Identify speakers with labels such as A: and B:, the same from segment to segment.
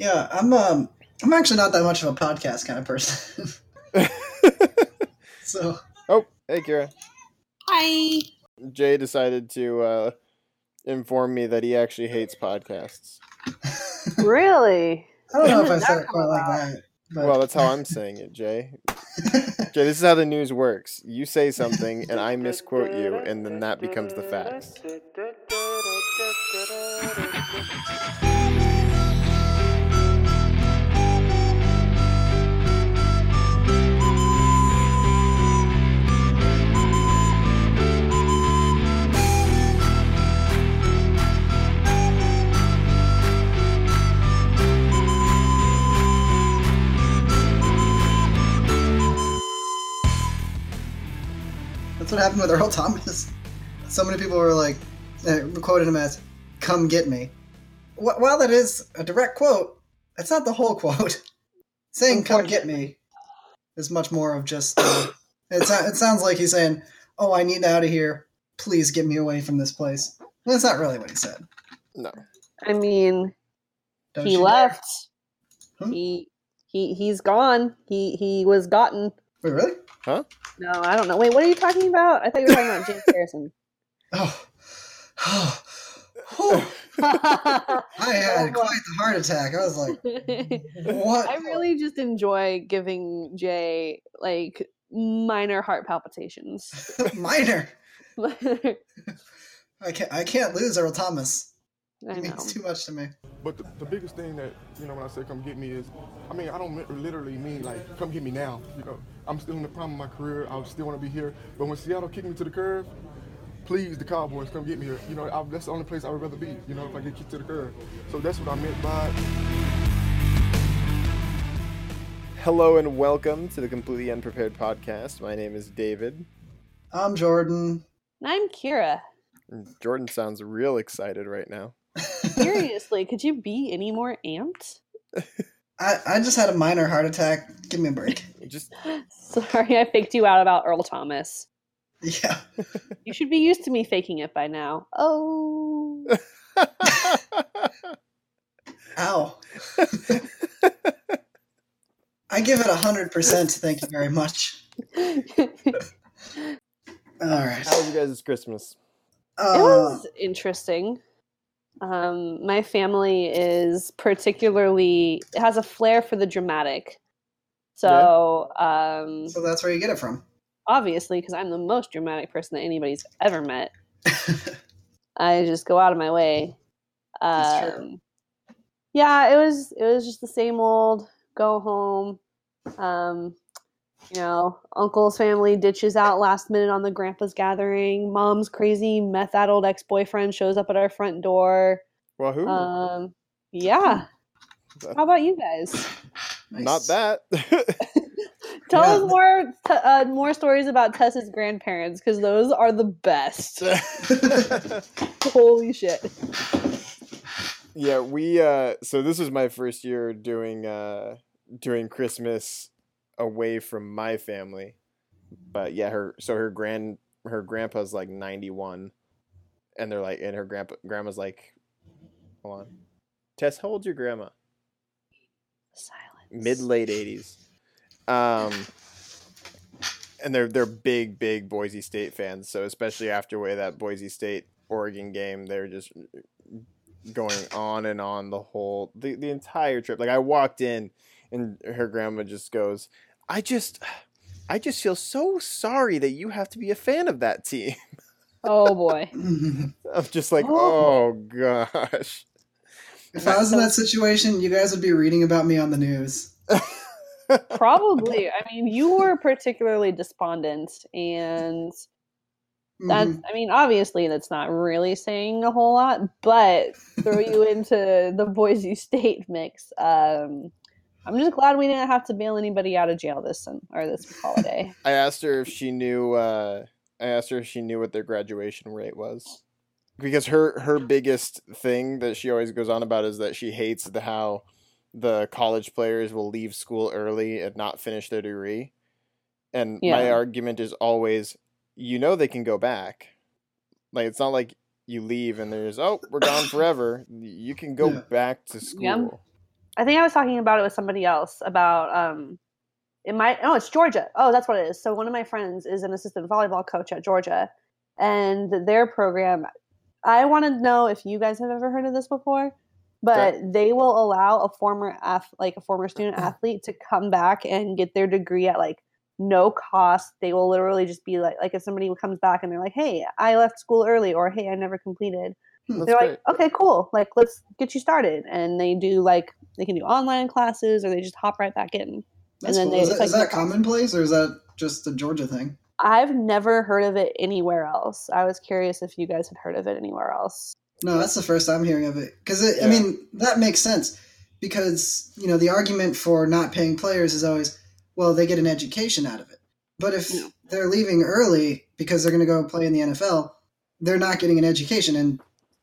A: Yeah, I'm um I'm actually not that much of a podcast kind of person. so
B: oh, hey, Kira.
C: Hi.
B: Jay decided to uh, inform me that he actually hates podcasts.
D: really?
A: I don't know if I said it quite like that. But
B: Well, that's how I'm saying it, Jay. Jay, this is how the news works. You say something, and I misquote you, and then that becomes the facts.
A: That's what happened with Earl Thomas. So many people were like uh, quoted him as "Come get me." Wh- While that is a direct quote, that's not the whole quote. Saying "Come get me" is much more of just. Uh, it, so- it sounds like he's saying, "Oh, I need out of here. Please get me away from this place." That's not really what he said.
B: No.
D: I mean,
A: Don't
D: he left.
A: Huh?
D: He he he's gone. He he was gotten.
A: Wait, really?
D: No, I don't know. Wait, what are you talking about? I thought you were talking about James Harrison.
A: Oh. Whew. I had quite the heart attack. I was like, what?
D: I really just enjoy giving Jay like minor heart palpitations.
A: minor.
D: I
A: I can't. I can't lose Earl Thomas. He
D: know.
A: means too much to me.
E: But the, the biggest thing that, you know, when I say come get me is, I mean, I don't literally mean like, come get me now. You know, I'm still in the prime of my career. I still want to be here. But when Seattle kicked me to the curb, please, the Cowboys, come get me here. You know, I, that's the only place I would rather be, you know, if I get kicked to the curb. So that's what I meant by it.
B: Hello and welcome to the Completely Unprepared podcast. My name is David.
A: I'm Jordan.
D: And I'm Kira.
B: Jordan sounds real excited right now.
D: Seriously, could you be any more amped?
A: I, I just had a minor heart attack. Give me a break.
B: Just
D: Sorry, I faked you out about Earl Thomas.
A: Yeah.
D: You should be used to me faking it by now. Oh.
A: Ow. I give it a hundred percent. Thank you very much. All right.
B: How was your guys' Christmas?
D: it
A: Uh,
D: was interesting. Um, my family is particularly it has a flair for the dramatic. So um,
A: so that's where you get it from.
D: obviously, because I'm the most dramatic person that anybody's ever met, I just go out of my way. Um, yeah, it was it was just the same old go home. Um, you know, uncle's family ditches out last minute on the grandpa's gathering. Mom's crazy meth addled ex boyfriend shows up at our front door.
B: Wahoo!
D: Um, yeah. How about you guys?
A: Nice.
B: Not that.
D: Tell
A: Yeah.
D: us more t- uh, more stories about Tessa's grandparents because those are the best. Holy shit!
B: yeah, we. uh So this was my first year doing uh doing Christmas away from my family, but yeah, her so her grand her grandpa's like ninety one, and they're like, and her grandpa grandma's like, hold on, Tess, how old's your grandma?
D: Silence.
B: mid late eighties. Um, and they're they're big big Boise State fans. So especially after way that Boise State Oregon game, they're just going on and on the whole the the entire trip. Like I walked in, and her grandma just goes, "I just." I just feel so sorry that you have to be a fan of that team.
D: Oh boy.
B: I'm just like, oh gosh.
A: if I was in that situation, you guys would be reading about me on the news.
D: Probably. I mean, you were particularly despondent, and that's,
A: Mhm.
D: I mean, obviously that's not really saying a whole lot, but throw you into the Boise State mix. Um, I'm just glad we didn't have to bail anybody out of jail this sun- or this holiday.
B: I asked her if she knew. Uh, I asked her if she knew what their graduation rate was, because her her biggest thing that she always goes on about is that she hates the how the college players will leave school early and not finish their degree. And my argument is always, you know, they can go back. Like it's not like you leave and there's oh we're gone forever. You can go
A: Yeah.
B: back to school.
D: Yeah. I think I was talking about it with somebody else about um it might oh it's Georgia. Oh, that's what it is. So one of my friends is an assistant volleyball coach at Georgia and their program I want to know if you guys have ever heard of this before, but they will allow a former ath- like a former student athlete to come back and get their degree at like no cost. They will literally just be like like if somebody comes back and they're like, "Hey, I left school early," or "Hey, I never completed."
B: That's
D: they're
B: great.
D: like, okay, cool. Like, let's get you started. And they do like they can do online classes or they just hop right back in.
A: That's
D: then
A: cool.
D: they-
A: Is,
D: it's
A: that, is
D: like-
A: that commonplace or is that just a Georgia thing?
D: I've never heard of it anywhere else. I was curious if you guys had heard of it anywhere else.
A: No, that's the first I'm hearing of it. Because I mean, that makes sense. Because you know, the argument for not paying players is always, well, they get an education out of it. But if
D: Yeah.
A: they're leaving early because they're going to go play in the NFL, they're not getting an education. And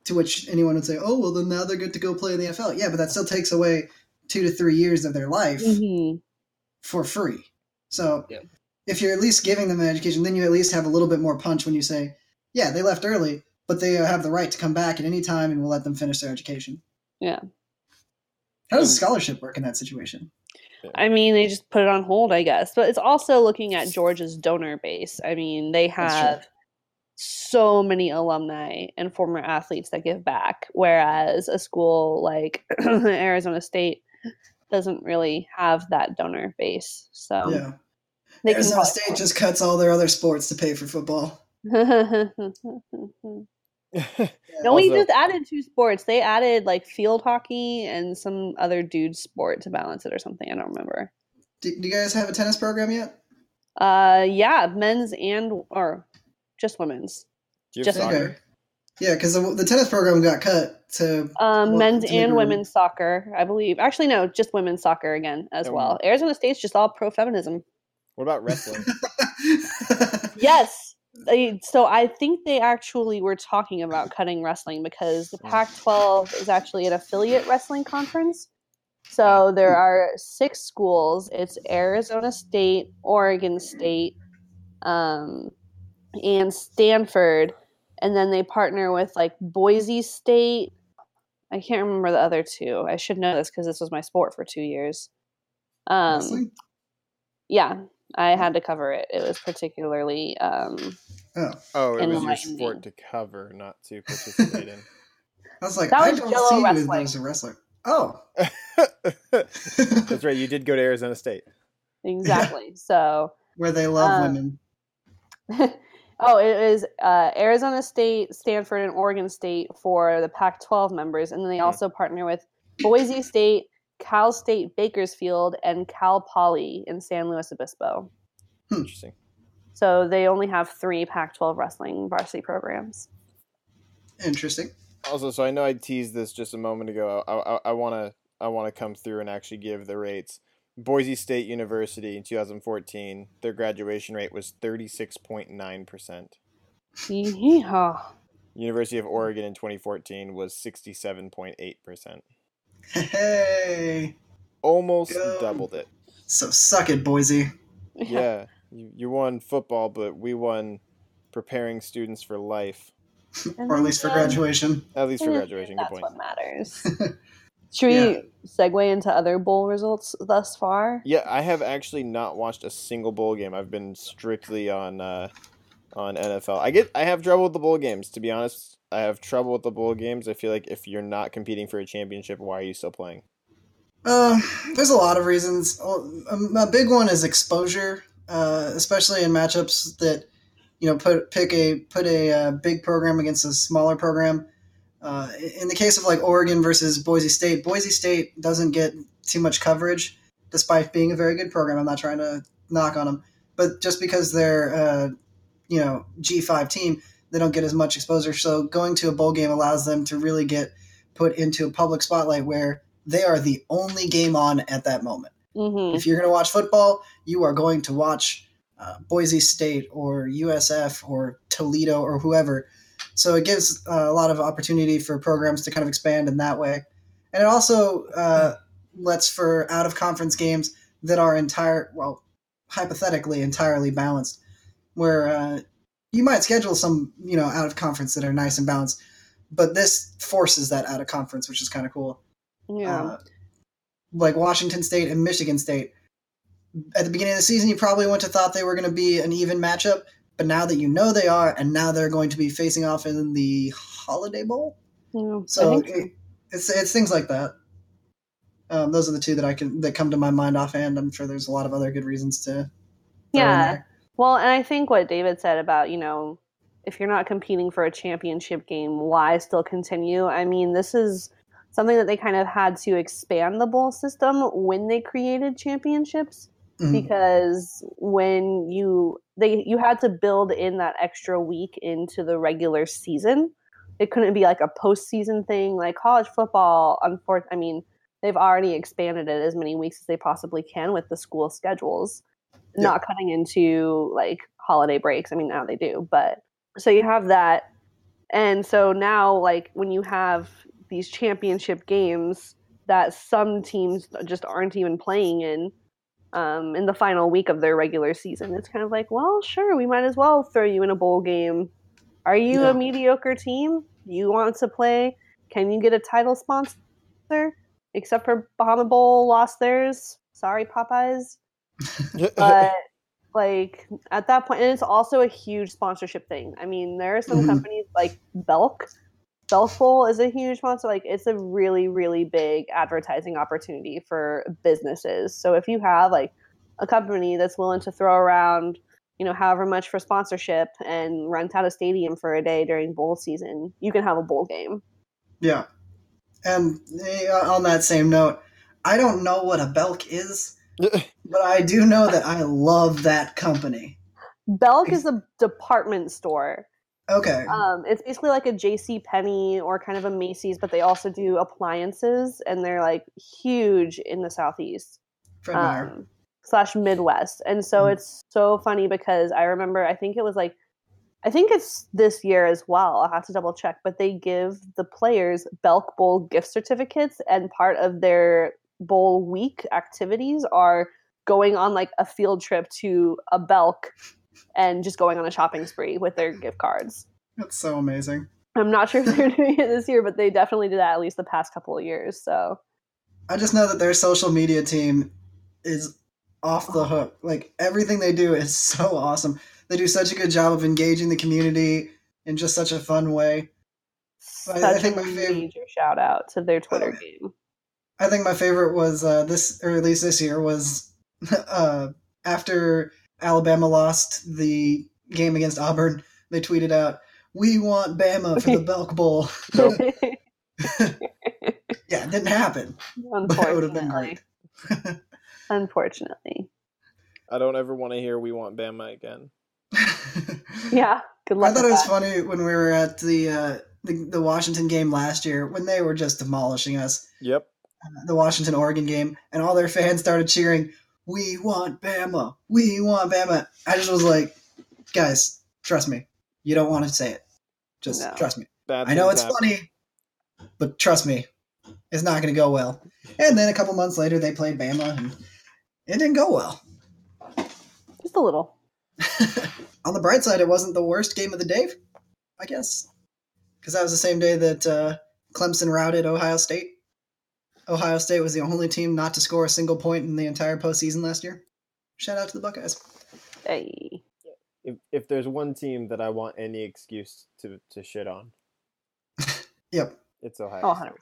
A: to which anyone would say, oh, well, then now they're good to go play in the NFL. Yeah, but that still takes away two to three years of their life
D: Mm-hmm.
A: for free. So
C: Yeah.
A: if you're at least giving them an education, then you at least have a little bit more punch when you say, yeah, they left early, but they have the right to come back at any time and we'll let them finish their education.
D: Yeah.
A: How does scholarship work in that situation?
D: I mean, they just put it on hold, I guess. But it's also looking at Georgia's donor base. I mean, they
A: That's true.
D: have so many alumni and former athletes that give back, whereas a school like Arizona State doesn't really have that donor base. So
A: yeah.
D: they
A: Arizona
D: probably
A: State just cuts all their other sports to pay for football.
D: No, we just added two sports. They added like field hockey and some other dude sport to balance it or something. I don't remember.
A: Do, do you guys have a tennis program yet?
D: Uh, yeah, men's and or just women's.
B: Do you
D: Just
B: soccer?
A: Okay. Yeah, because the, the tennis program got cut to.
D: Um,
A: Well,
D: men's
A: to
D: and women's soccer, I believe. Actually, no, just women's soccer again as well. Arizona State's just all pro feminism.
B: What about wrestling?
D: Yes. They, so I think they actually were talking about cutting wrestling because the Pac-12 is actually an affiliate wrestling conference. So there are six schools. It's Arizona State, Oregon State, um, and Stanford, and then they partner with like Boise State. I can't remember the other two. I should know this because this was my sport for two years. Um,
A: Wrestling?
D: yeah, I had to cover it. It was particularly um,
A: Oh,
B: Oh, it was your sport to cover, not to participate in.
A: I was like,
D: That
A: I
D: was
A: don't
D: Jell-O
A: see you as a wrestler. Oh,
B: That's right. You did go to Arizona State.
D: exactly. so,
A: where they love
D: Um,
A: women.
D: oh, it is uh, Arizona State, Stanford, and Oregon State for the Pac-12 members, and then they also partner with Boise State, Cal State Bakersfield, and Cal Poly in San Luis Obispo.
B: Interesting.
D: So they only have three Pac-12 wrestling varsity programs.
A: Interesting.
B: Also, so I know I teased this just a moment ago. I I want to I want to come through and actually give the rates. Boise State University in 2014, their graduation rate was 36.9%.
D: Yeehaw.
B: University of Oregon in 2014 was 67.8%.
A: Hey,
B: Almost
A: Go.
B: doubled it.
A: so suck it, Boise.
B: Yeah, you, you won football, but we won preparing students for life,
A: or at least for graduation.
B: at least for
D: Yeah,
B: graduation. Good
D: That's
B: point.
D: what matters. Should we
A: Yeah.
D: segue into other bowl results thus far?
B: Yeah, I have actually not watched a single bowl game. I've been strictly on uh, on NFL. I get I have trouble with the bowl games. To be honest, I have trouble with the bowl games. I feel like if you're not competing for a championship, why are you still playing?
A: Uh, there's a lot of reasons. Um, A big one is exposure, uh, especially in matchups that you know put pick a put a uh, big program against a smaller program. Uh, in the case of like Oregon versus Boise State, Boise State doesn't get too much coverage, despite being a very good program. I'm not trying to knock on them, but just because they're uh, you know G5 team, they don't get as much exposure. So going to a bowl game allows them to really get put into a public spotlight where they are the only game on at that moment.
D: Mm-hmm.
A: If you're going to watch football, you are going to watch uh, Boise State or USF or Toledo or whoever. So it gives uh, a lot of opportunity for programs to kind of expand in that way. And it also uh, lets for out of conference games that are entire, well, hypothetically entirely balanced, where uh, you might schedule some, you know, out of conference that are nice and balanced, but this forces that out of conference, which is kind of cool.
D: Yeah.
A: Uh, like Washington State and Michigan State. At the beginning of the season, you probably wouldn't have thought they were going to be an even matchup, but now that you know they are, and now they're going to be facing off in the Holiday Bowl,
D: Yeah,
A: so it, it's it's things like that. Um, those are the two that I can that come to my mind offhand. I'm sure there's a lot of other good reasons to.
D: Yeah. Well, and I think what David said about, you know, if you're not competing for a championship game, why still continue? I mean, this is something that they kind of had to expand the bowl system when they created championships
A: Mhm.
D: because when you they you had to build in that extra week into the regular season. It couldn't be like a postseason thing like college football. Unfor- I mean, they've already expanded it as many weeks as they possibly can with the school schedules,
A: Yeah.
D: not cutting into like holiday breaks. I mean, now they do, but so you have that, and so now like when you have these championship games that some teams just aren't even playing in um, in the final week of their regular season. It's kind of like, well, sure, we might as well throw you in a bowl game. Are you
A: Yeah.
D: a mediocre team? You want to play? Can you get a title sponsor? Except for Bahama Bowl lost theirs. Sorry, Popeyes. But like at that point, and it's also a huge sponsorship thing. I mean, there are some
A: Mhm.
D: companies like Belk. Bowl is a huge sponsor. Like it's a really, really big advertising opportunity for businesses. So if you have like a company that's willing to throw around, you know, however much for sponsorship and rent out a stadium for a day during bowl season, you can have a bowl game.
A: Yeah. And uh, on that same note, I don't know what a Belk is, but I do know that I love that company.
D: Belk is a department store.
A: Okay.
D: Um, it's basically like a J.C. Penney or kind of a Macy's, but they also do appliances, and they're like huge in the southeast um, slash Midwest. And so
A: Mhm.
D: it's so funny because I remember, I think it was like, I think it's this year as well. I'll have to double check, but they give the players Belk Bowl gift certificates, and part of their bowl week activities are going on like a field trip to a Belk and just going on a shopping spree with their gift cards.
A: That's so amazing.
D: I'm not sure if they're doing it this year, but they definitely did that at least the past couple of years. So
A: I just know that their social media team is off the hook. Like everything they do is so awesome. They do such a good job of engaging the community in just such a fun way. I- I think my favorite-
D: major shout out to their Twitter
A: Oh.
D: game.
A: I think my favorite was uh, this, or at least this year, was uh, after Alabama lost the game against Auburn. They tweeted out, "We want Bama for the Belk Bowl." yeah, it didn't happen. But it would have been
D: Unfortunately.
A: great.
D: Unfortunately.
B: I don't ever want to hear we want Bama again.
D: Yeah. Good luck.
A: I
D: luck.
A: thought it was
D: that.
A: funny when we were at the, uh, the the Washington game last year when they were just demolishing us.
B: Yep.
A: The Washington Oregon game, and all their fans started cheering, "We want Bama! We want Bama!" I just was like, "Guys, trust me. You don't want to say it. Just
D: No.
A: trust me.
B: Bad
A: I know it's
B: happen.
A: funny, but trust me, it's not going to go well." And then a couple months later, they played Bama, and it didn't go well.
D: Just a little.
A: On the bright side, it wasn't the worst game of the day, I guess, because that was the same day that uh, Clemson routed Ohio State. Ohio State was the only team not to score a single point in the entire postseason last year. Shout out to the Buckeyes.
D: Hey.
B: If, if there's one team that I want any excuse to, to shit on,
A: Yep.
B: it's Ohio.
D: Oh,
B: State.
D: 100%.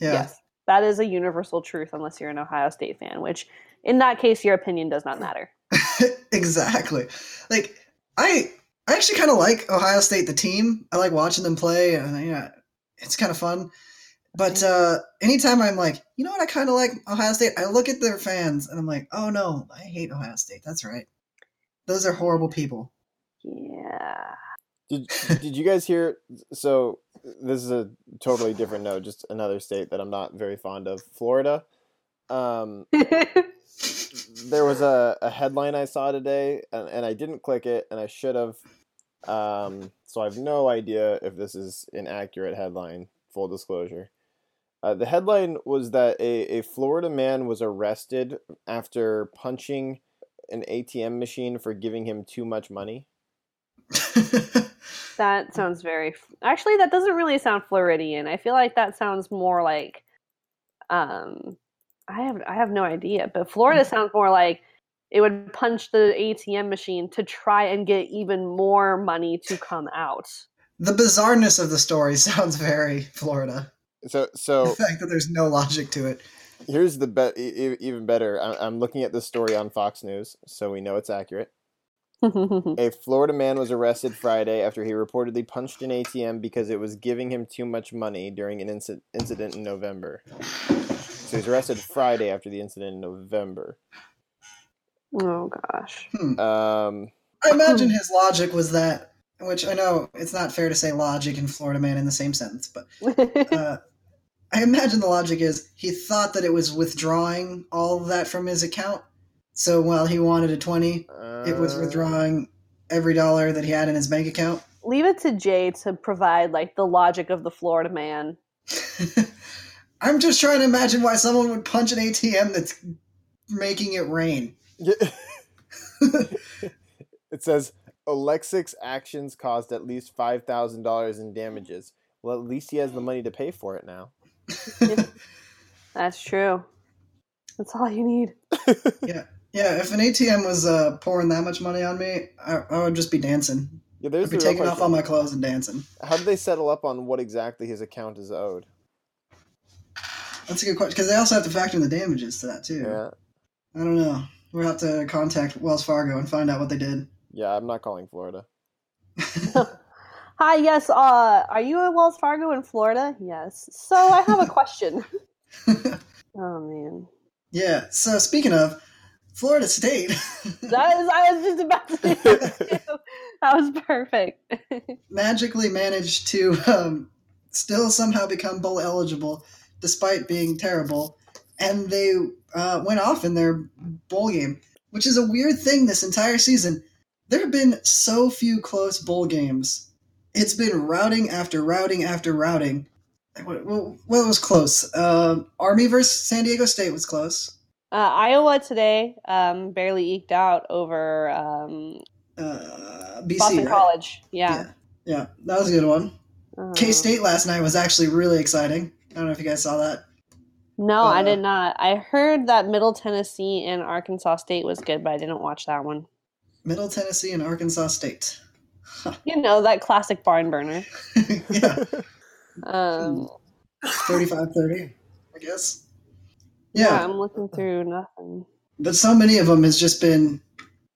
A: Yeah.
D: Yes. That is a universal truth unless you're an Ohio State fan, which in that case, your opinion does not matter.
A: exactly. Like I, I actually kind of like Ohio State, the team. I like watching them play, and yeah, it's kind of fun. But uh, anytime I'm like, you know what, I kind of like Ohio State. I look at their fans, and I'm like, oh no, I hate Ohio State. That's right. Those are horrible people.
D: Yeah.
B: Did Did you guys hear? So this is a totally different note, just another state that I'm not very fond of, Florida. Um, there was a, a headline I saw today, and, and I didn't click it, and I should have. Um, so I have no idea if this is an accurate headline. Full disclosure. Uh, the headline was that a, a Florida man was arrested after punching an ATM machine for giving him too much money.
D: that sounds very. Actually, that doesn't really sound Floridian. I feel like that sounds more like. Um, I have I have no idea, but Florida sounds more like it would punch the ATM machine to try and get even more money to come out.
A: The bizarreness of the story sounds very Florida.
B: So
A: The
B: so
A: fact that there's no logic to it.
B: here's the be- e- e- even better. I'm, I'm looking at this story on Fox News, so we know it's accurate. A Florida man was arrested Friday after he reportedly punched an ATM because it was giving him too much money during an inci- incident in November. So he's arrested Friday after the incident in November.
D: oh gosh.
B: Um,
A: I imagine his logic was that, which I know it's not fair to say logic and Florida man in the same sentence, but uh, I imagine the logic is he thought that it was withdrawing all of that from his account. So while he wanted a 20, it was
B: uh,
A: withdrawing every dollar that he had in his bank account.
D: Leave it to Jay to provide like the logic of the Florida man.
A: I'm just trying to imagine why someone would punch an ATM that's making it rain.
B: Yeah. it says Alexic's actions caused at least five thousand dollars in damages. Well, at least he has the money to pay for it now.
D: That's true. That's all you need.
A: yeah, yeah. If an ATM was uh, pouring that much money on me, I, I would just be dancing.
B: Yeah,
A: I'd be
B: the real
A: taking off all my clothes and dancing.
B: How did they settle up on what exactly his account is owed?
A: That's a good question because they also have to factor in the damages to that too.
B: Yeah,
A: I don't know. We'll have to contact Wells Fargo and find out what they did.
B: yeah. I'm not calling Florida.
D: Hi, yes. Uh, are you at Wells Fargo in Florida? Yes. So I have a question. oh man,
A: yeah. So speaking of Florida State,
D: that is. I was just about to say that. That was perfect.
A: magically managed to um, still somehow become bowl eligible despite being terrible, and they uh, went off in their bowl game, which is a weird thing this entire season. There have been so few close bowl games. It's been routing after routing after routing. Well, what what was close? Uh, Army versus San Diego State was close.
D: Uh, Iowa today um, barely eked out over um,
A: Uh, BC,
D: Boston
A: right?
D: College. Yeah.
A: yeah, yeah, that was a good one.
D: Uh,
A: K State last night was actually really exciting. I don't know if you guys saw that.
D: No, I
A: uh,
D: did not. I heard that Middle Tennessee and Arkansas State was good, but I didn't watch that one.
A: Middle Tennessee and Arkansas State.
D: You know that classic barn burner.
A: yeah,
D: Um,
A: 35 30, I guess.
D: yeah.
A: Yeah,
D: I'm looking through nothing.
A: but so many of them has just been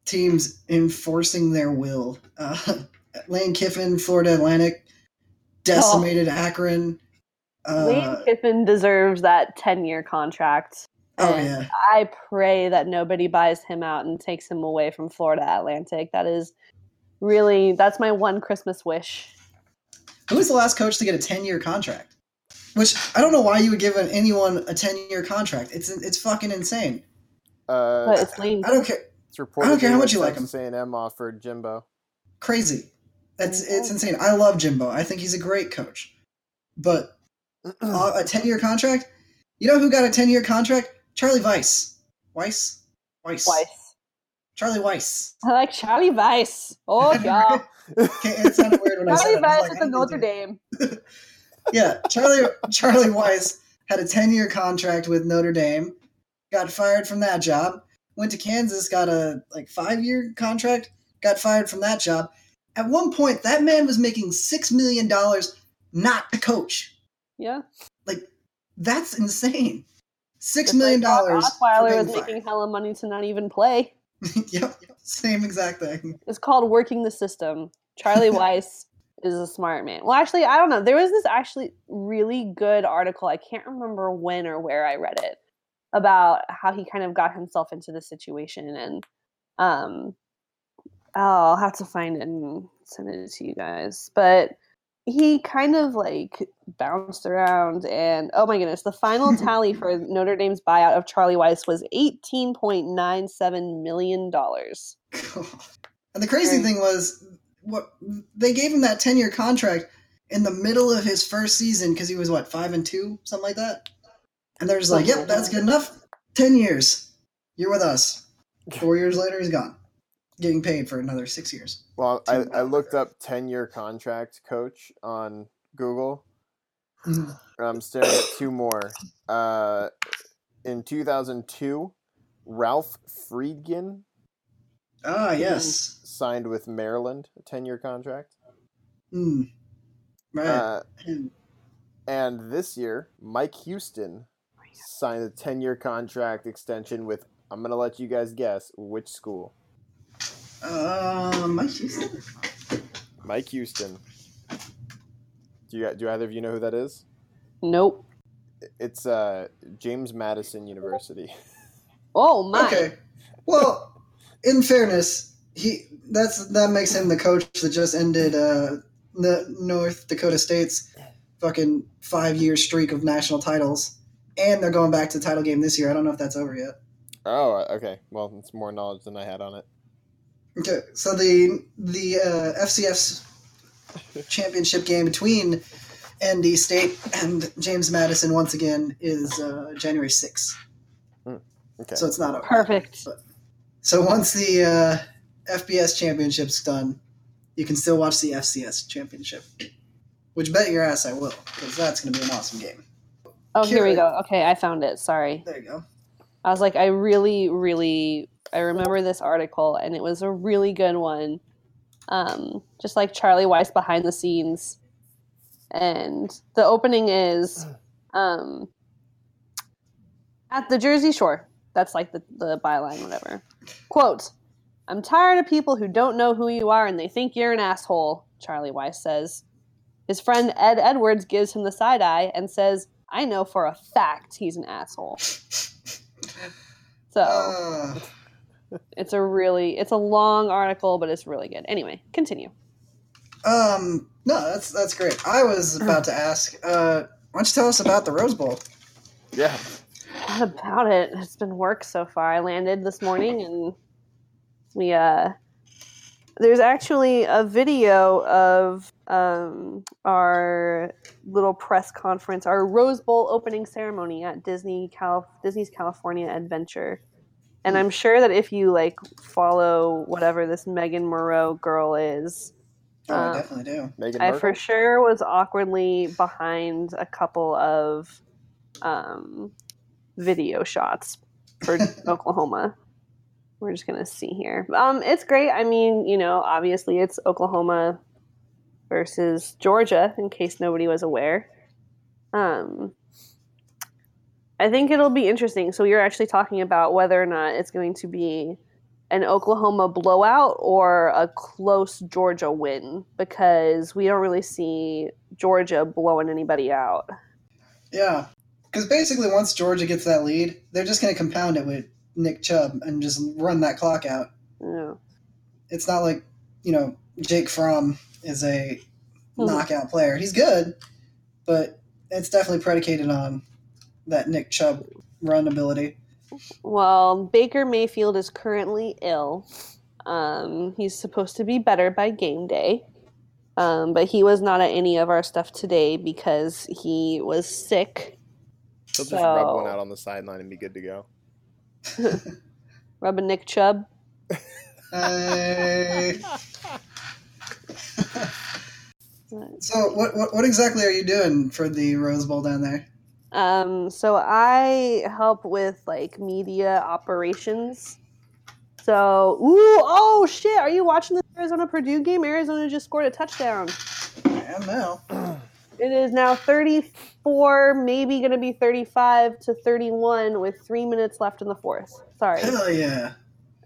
A: teams enforcing their will. Uh, Lane Kiffin, Florida Atlantic, decimated Akron. Uh,
D: Lane Kiffin deserves that 10 year contract.
A: oh, yeah.
D: I pray that nobody buys him out and takes him away from Florida Atlantic. That is really, that's my one Christmas wish.
A: Who was the last coach to get a 10 year contract? Which I don't know why you would give anyone a 10 year contract. It's it's fucking insane.
B: Uh,
D: But it's Lane.
A: I don't care.
B: it's reported
A: I don't care how much you like
B: Texas A&M offered Jimbo.
A: Crazy. That's
D: Okay.
A: it's insane. I love Jimbo. I think he's a great coach. But uh, a 10 year contract? You know who got a 10 year contract? Charlie Weis. Weis? Weis.
D: Twice.
A: Charlie Weis.
D: I like Charlie Weis. Oh, yeah.
A: Okay, it sounded weird when I said
D: Charlie. Weis
A: like,
D: at the Notre Dame.
A: Yeah, Charlie Charlie Weis had a 10 year contract with Notre Dame, got fired from that job, went to Kansas, got a like 5 year contract, got fired from that job. At one point that man was making 6 million dollars not to coach.
D: Yeah.
A: Like that's insane. Six
D: Just
A: million
D: like
A: dollars. for
D: Osweiler was making hella money to not even play.
A: yep, yep, same exact thing.
D: It's called working the system. Charlie Weis is a smart man. Well, actually, I don't know. There was this actually really good article. I can't remember when or where I read it about how he kind of got himself into this situation and um oh, I'll have to find it and send it to you guys. But he kind of like bounced around and oh my goodness, the final tally for Notre Dame's buyout of Charlie Weis was 18.97 million dollars.
A: and the crazy
D: Very-
A: thing was what they gave him that 10 year contract in the middle of his first season because he was what, 5 and 2, something like that. And they're just like, "Yep, that's good enough. 10 years. You're with us." 4 years later he's gone. Getting paid for another 6 years.
B: Well, I, I looked up 10 year contract coach on Google.
A: Mhm.
B: I'm staring at two more. Uh, in 2002, Ralph Friedgen
A: Ah, yes.
B: signed with Maryland, a 10 year contract.
A: Hmm. Right.
B: Uh, and this year, Mike Houston signed a 10 year contract extension with, I'm going to let you guys guess, which school?
A: Um, Mike Houston.
B: Mike Houston. Do you do either of you know who that is?
D: Nope.
B: It's uh, James Madison University.
D: Oh my.
A: Okay. Well, in fairness, he that's that makes him the coach that just ended uh, the North Dakota State's fucking five year streak of national titles, and they're going back to the title game this year. I don't know if that's over yet.
B: Oh, okay. Well, it's more knowledge than I had on it.
A: Okay, so the the uh, FCS championship game between ND State and James Madison once again is uh, January sixth.
B: Okay.
A: So it's not over.
D: Perfect.
A: So once the uh, FBS championship's done, you can still watch the FCS championship. Which bet your ass I will, because that's going to be an awesome game.
D: Oh, here we go. Okay, I found it. Sorry.
A: There you go.
D: I was like, I really, really, I remember this article, and it was a really good one. Um, just like Charlie Weis behind the scenes, and the opening is um, at the Jersey Shore. That's like the the byline, whatever. Quote: "I'm tired of people who don't know who you are and they think you're an asshole." Charlie Weis says. His friend Ed Edwards gives him the side eye and says, "I know for a fact he's an asshole." So
A: Uh,
D: it's a really it's a long article, but it's really good. Anyway, continue.
A: um, no, that's that's great. I was about to ask, uh, why don't you tell us about the Rose Bowl?
B: yeah.
D: What about it? It's been work so far. I landed this morning and we uh there's actually a video of um our little press conference, our Rose Bowl opening ceremony at Disney Cal- Disney's California Adventure. And I'm sure that if you like follow whatever this Megan Moreau girl is,
A: Oh, I
D: Uh,
A: definitely do.
B: Megan
D: I
B: Merkel?
D: for sure was awkwardly behind a couple of um, video shots for Oklahoma. We're just gonna see here. Um, it's great. I mean, you know, obviously it's Oklahoma versus Georgia, in case nobody was aware. Um, I think it'll be interesting. So you're actually talking about whether or not it's going to be an Oklahoma blowout or a close Georgia win because we don't really see Georgia blowing anybody out.
A: Yeah, because basically once Georgia gets that lead, they're just going to compound it with Nick Chubb and just run that clock out.
D: Yeah.
A: It's not like you know Jake Fromm is a
D: Mhm.
A: knockout player. He's good, but it's definitely predicated on that Nick Chubb run ability.
D: Well, Baker Mayfield is currently ill. Um, he's supposed to be better by game day. Um, but he was not at any of our stuff today because he was sick.
B: He'll just rub one out on the sideline and be good to go.
D: Rubbing Nick Chubb.
A: Hey. so what, what what exactly are you doing for the Rose Bowl down there?
D: Um, so I help with like media operations. So, ooh, oh shit! Are you watching the Arizona Purdue game? Arizona just scored a touchdown.
A: I am now.
D: It is now 34, maybe going to be 35 to 31 with three minutes left in the fourth. Sorry.
A: Hell yeah!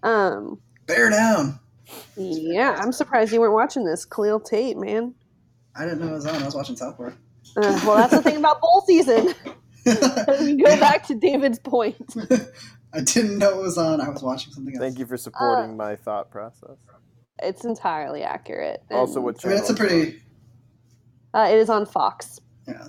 D: Um,
A: Bear down.
D: yeah, I'm surprised you weren't watching this. Khalil Tate, man.
A: I didn't know it was on. I was watching Southport.
D: Uh, well, that's the thing about bowl season. we go back to David's point.
A: I didn't know it was on. I was watching something else.
B: Thank you for supporting my thought process.
D: It's entirely accurate.
B: Also,
D: And,
B: what
A: I mean, it's a
B: channel is it on?
A: pretty
D: uh, it is on Fox.
A: Yeah,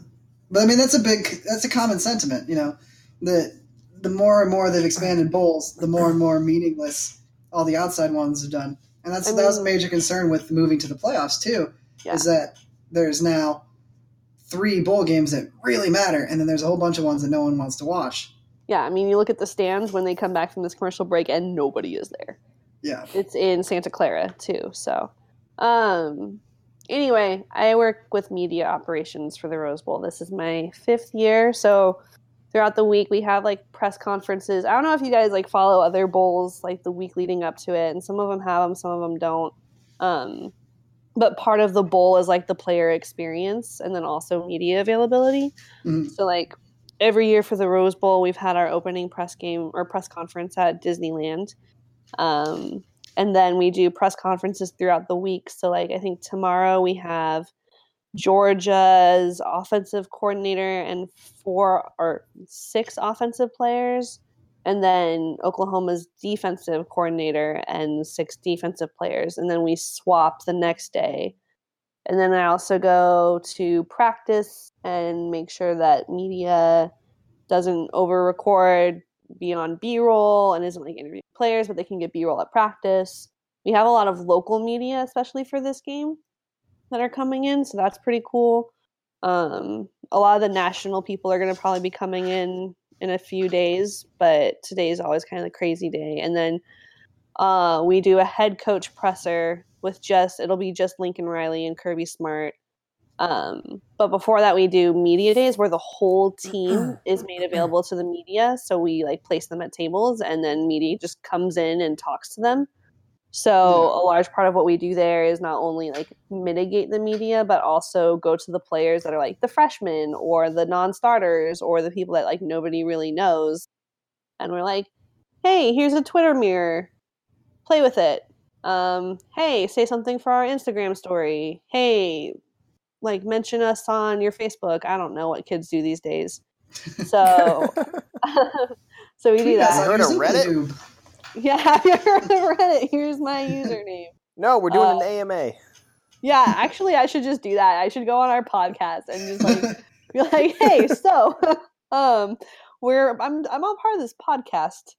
A: but I mean that's a big that's a common sentiment. You know, the the more and more they've expanded bowls, the more and more meaningless all the outside ones have done, and that's
D: I
A: that was a major concern with moving to the playoffs too.
D: Yeah.
A: Is that there's now three bowl games that really matter, and then there's a whole bunch of ones that no one wants to watch.
D: Yeah, I mean, you look at the stands when they come back from this commercial break, and nobody is there.
A: Yeah,
D: It's in Santa Clara too. So, um, anyway, I work with media operations for the Rose Bowl. This is my fifth year, so throughout the week we have like press conferences. I don't know if you guys like follow other bowls like the week leading up to it, and some of them have them, some of them don't. Um, but part of the bowl is like the player experience and then also media availability.
A: Mhm.
D: So like every year for the Rose Bowl, we've had our opening press game or press conference at Disneyland. Um, and then we do press conferences throughout the week. So like I think tomorrow we have Georgia's offensive coordinator and four or six offensive players, and then Oklahoma's defensive coordinator and six defensive players. And then we swap the next day. And then I also go to practice and make sure that media doesn't over record, be on B roll, and isn't like interviewing players, but they can get B roll at practice. We have a lot of local media, especially for this game, that are coming in, so that's pretty cool. Um, a lot of the national people are going to probably be coming in in a few days, but today is always kind of the crazy day. And then uh, we do a head coach presser with just it'll be just Lincoln Riley and Kirby Smart. Um, but before that, we do media days where the whole team is made available to the media. So we like place them at tables, and then media just comes in and talks to them. So
A: Yeah.
D: a large part of what we do there is not only like mitigate the media, but also go to the players that are like the freshmen or the non-starters or the people that like nobody really knows, and we're like, "Hey, here's a Twitter mirror. Play with it. Um, hey, say something for our Instagram story. Hey, like mention us on your Facebook. I don't know what kids do these days. So, so we do
A: Tweet us
D: that.
A: on
B: Heard of Reddit?
A: YouTube.
D: Yeah, have you heard of Reddit? Here's my username.
B: no, we're doing
D: Uh,
B: an AMA.
D: Yeah, actually, I should just do that. I should go on our podcast and just like be like, "Hey, so, um, we're I'm I'm on part of this podcast,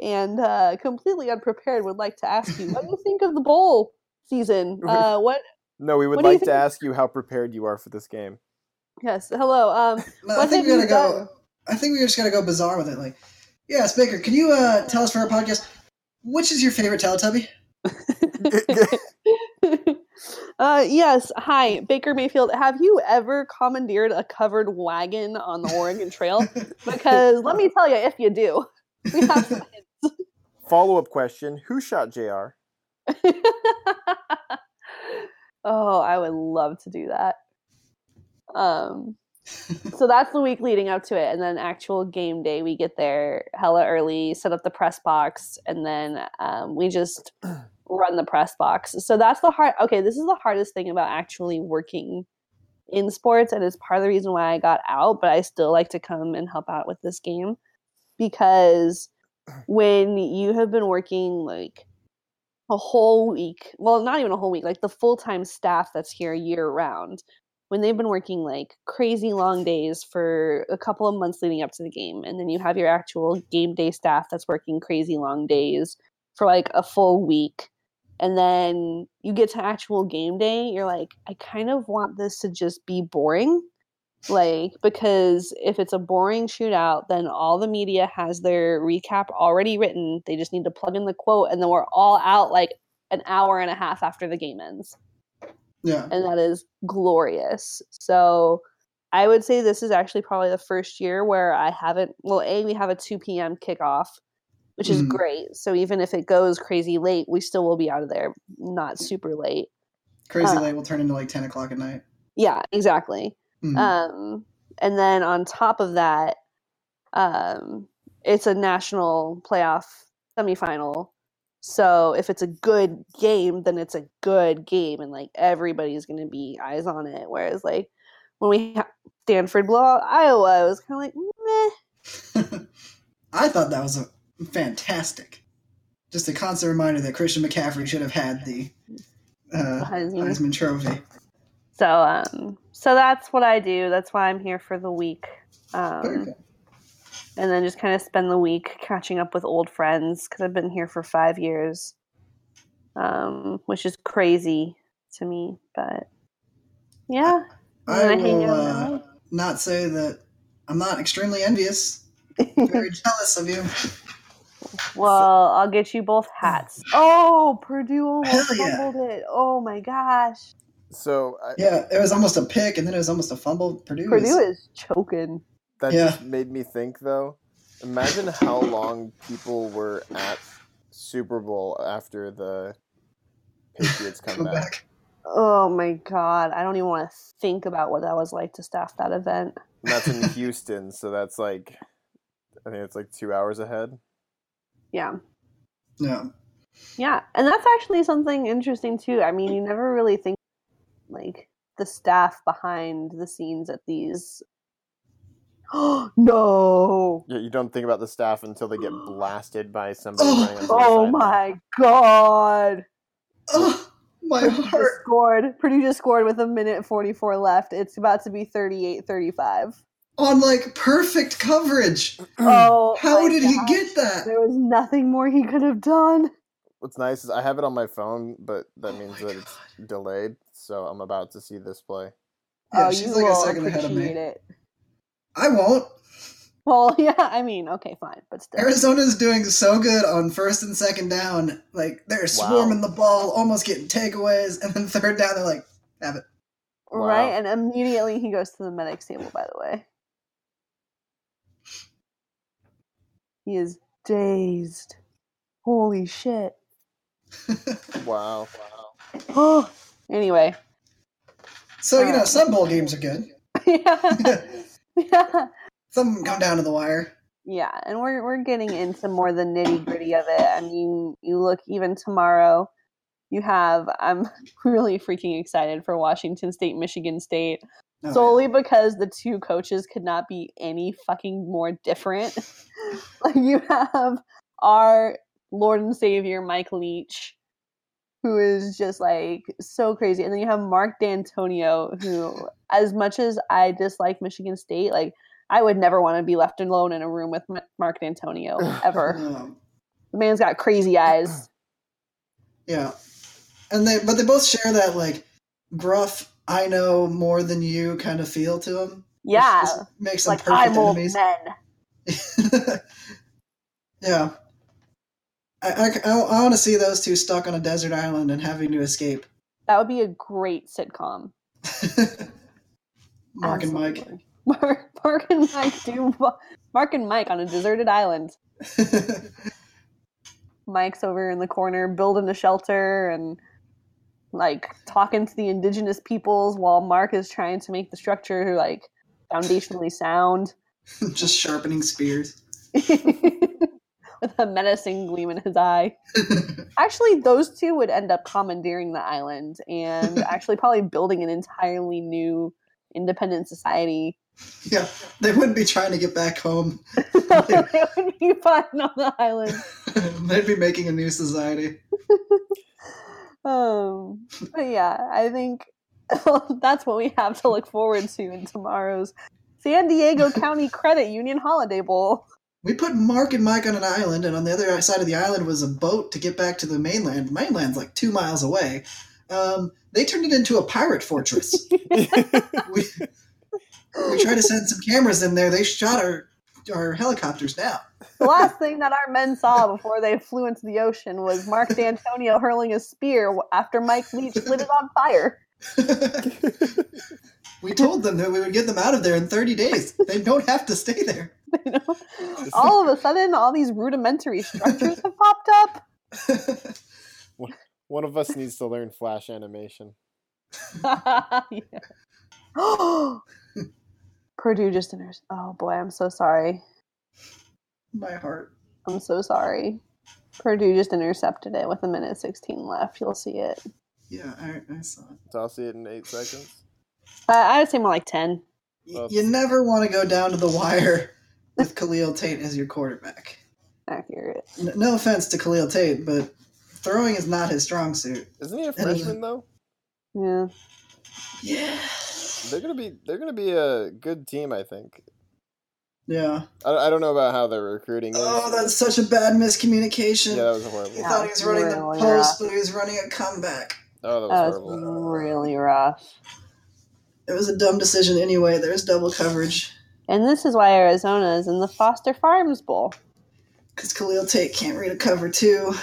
D: and uh, completely unprepared. Would like to ask you, what do you think of the bowl season? Uh, what?
B: No, we would
D: what do you
B: like to ask you how prepared you are for this game.
D: Yes, hello. Um,
A: No, I think we
D: you
A: gotta
D: done?
A: go. I think we're just gotta go bizarre with it. Like, yes, Baker, can you uh, tell us for our podcast which is your favorite Teletubby?
D: uh, yes. Hi, Baker Mayfield. Have you ever commandeered a covered wagon on the Oregon Trail? Because let me tell you, if you do, we have some
B: Follow up question: Who shot Jr.
D: oh, I would love to do that. Um, so that's the week leading up to it, and then actual game day, we get there hella early, set up the press box, and then um, we just run the press box. So that's the hard. Okay, this is the hardest thing about actually working in sports, and it's part of the reason why I got out. But I still like to come and help out with this game because when you have been working like a whole week well not even a whole week like the full-time staff that's here year round when they've been working like crazy long days for a couple of months leading up to the game and then you have your actual game day staff that's working crazy long days for like a full week and then you get to actual game day you're like i kind of want this to just be boring like because if it's a boring shootout then all the media has their recap already written they just need to plug in the quote and then we're all out like an hour and a half after the game ends
A: Yeah.
D: and that is glorious so i would say this is actually probably the first year where i haven't well a we have a 2 p.m kickoff which is
A: Mhm.
D: great so even if it goes crazy late we still will be out of there not super late
A: Crazy
D: uh,
A: late will turn into like 10 o'clock at night.
D: yeah exactly
A: Mhm.
D: um, and then on top of that, um, it's a national playoff semifinal. So if it's a good game, then it's a good game, and like everybody's gonna be eyes on it. Whereas like when we ha- Stanford blow out Iowa, it was kind of like meh.
A: I thought that was a fantastic. Just a constant reminder that Christian McCaffrey should have had the uh,
D: Heisman.
A: Heisman Trophy.
D: So um, so that's what I do. That's why I'm here for the week. Um. And then just kind of spend the week catching up with old friends because I've been here for five years, um, which is crazy to me. But yeah,
A: I
D: and then hang
A: will
D: out
A: uh, not say that I'm not extremely envious.
D: night.
A: Very jealous of you.
D: well, I'll get you both hats. Oh, Purdue almost
A: yeah.
D: fumbled it. Oh my gosh,
B: So I,
A: Yeah, it was almost a pick, and then it was almost a fumble. Purdue,
D: Purdue
A: was,
D: is choking.
B: That
A: Yeah.
B: just made me think though. Imagine how long people were at Super Bowl after the Patriots come
A: Come
B: back.
A: back.
D: Oh my god, I don't even want to think about what that was like to staff that event.
B: And that's in Houston, so that's like I think it's like two hours ahead.
D: Yeah.
A: Yeah.
D: Yeah, and that's actually something interesting too. I mean, you never really think like the staff behind the scenes at these. no!
B: Yeah, you don't think about the staff until they get blasted by somebody
A: Oh,
B: running
D: Oh
B: sideline.
D: my god!
A: Oh, my
D: Purdue just
A: heart.
D: scored. Purdue just scored with a minute forty four left. It's about to be 38-35.
A: On like perfect coverage.
D: Oh,
A: How
D: my
A: did he get that?
D: There was nothing more he could have done.
B: What's nice is I have it on my phone, but that
A: Oh
B: means
A: my
B: that it's delayed. So I'm about to see this play.
A: Yeah,
D: oh,
A: she's
D: you
A: like a second ahead of me.
D: it.
A: I won't.
D: Well, yeah, I mean, okay, fine, but still.
A: Arizona's doing so good on first and second down. Like they're swarming the ball, almost getting takeaways, and then third down, they're like, have it.
D: Right, and immediately he goes to the medics table. By the way, he is dazed. Holy shit!
B: Wow.
D: Oh, anyway,
A: So you know,
D: Uh,
A: some bowl games are good.
D: yeah, yeah,
A: Some come down to the wire.
D: yeah, and we're we're getting into more the nitty gritty of it. I mean, you look even tomorrow. You have. I'm really freaking excited for Washington State, Michigan State.
A: Oh,
D: solely because the two coaches could not be any fucking more different. like you have our Lord and Savior Mike Leach, who is just like so crazy, and then you have Mark Dantonio, who, as much as I dislike Michigan State, like I would never want to be left alone in a room with Mark Dantonio ever. The man's got crazy eyes.
A: yeah, and they but they both share that like gruff, I know more than you kind of feel to them.
D: Yeah,
A: makes them
D: like
A: perfect
D: I'm
A: enemies.
D: men.
A: yeah. I, I, I, want to see those two stuck on a desert island and having to escape.
D: That would be a great sitcom.
A: Mark and Mike.
D: Mark, Mark and Mike do Mark and Mike on a deserted island. Mike's over in the corner building a shelter and like talking to the indigenous peoples while Mark is trying to make the structure like foundationally sound
A: Just sharpening spears.
D: with a menacing gleam in his eye. Actually, those two would end up commandeering the island and actually probably building an entirely new independent society.
A: yeah, they wouldn't be trying to get back home.
D: they would be fine on the island.
A: They'd be making a new society.
D: Um, but yeah, I think that's what we have to look forward to in tomorrow's San Diego County Credit Union Holiday Bowl.
A: We put Mark and Mike on an island, and on the other side of the island was a boat to get back to the mainland. The Mainland's like two miles away. Um, they turned it into a pirate fortress. we, we tried to send some cameras in there. They shot our our helicopters down.
D: The last thing that our men saw before they flew into the ocean was Mark Dantonio hurling a spear after Mike Leach lit it on fire.
A: we told them that we would get them out of there in 30 days. They don't have to stay there.
D: All of a sudden, all these rudimentary structures have popped up.
B: One of us needs to learn Flash animation.
D: yeah. Purdue just inter- Oh boy, I'm so sorry.
A: My heart.
D: I'm so sorry. Purdue just intercepted it with a minute 16 left. You'll see it.
A: Yeah, I, I saw it.
B: So I'll see it in eight seconds.
D: Uh, I would say more like 10.
A: Y- You never want to go down to the wire with Khalil Tate as your quarterback.
D: Accurate.
A: N- no offense to Khalil Tate, but throwing is not his strong suit.
B: Isn't he a freshman though?
D: Yeah.
A: Yeah.
B: They're gonna be they're gonna be a good team, I think.
A: Yeah.
B: I, I don't know about how they're recruiting is.
A: Oh, that's such a bad miscommunication.
B: yeah, that was
A: He
B: horrible.
D: Yeah.
A: thought he was running the post,
D: rough.
A: but he was running a comeback.
B: Oh, that was
D: That was
B: horrible.
D: really rough.
A: It was a dumb decision anyway. There's double coverage.
D: And this is why Arizona is in the Foster Farms Bowl.
A: Because Khalil Tate can't read a cover two.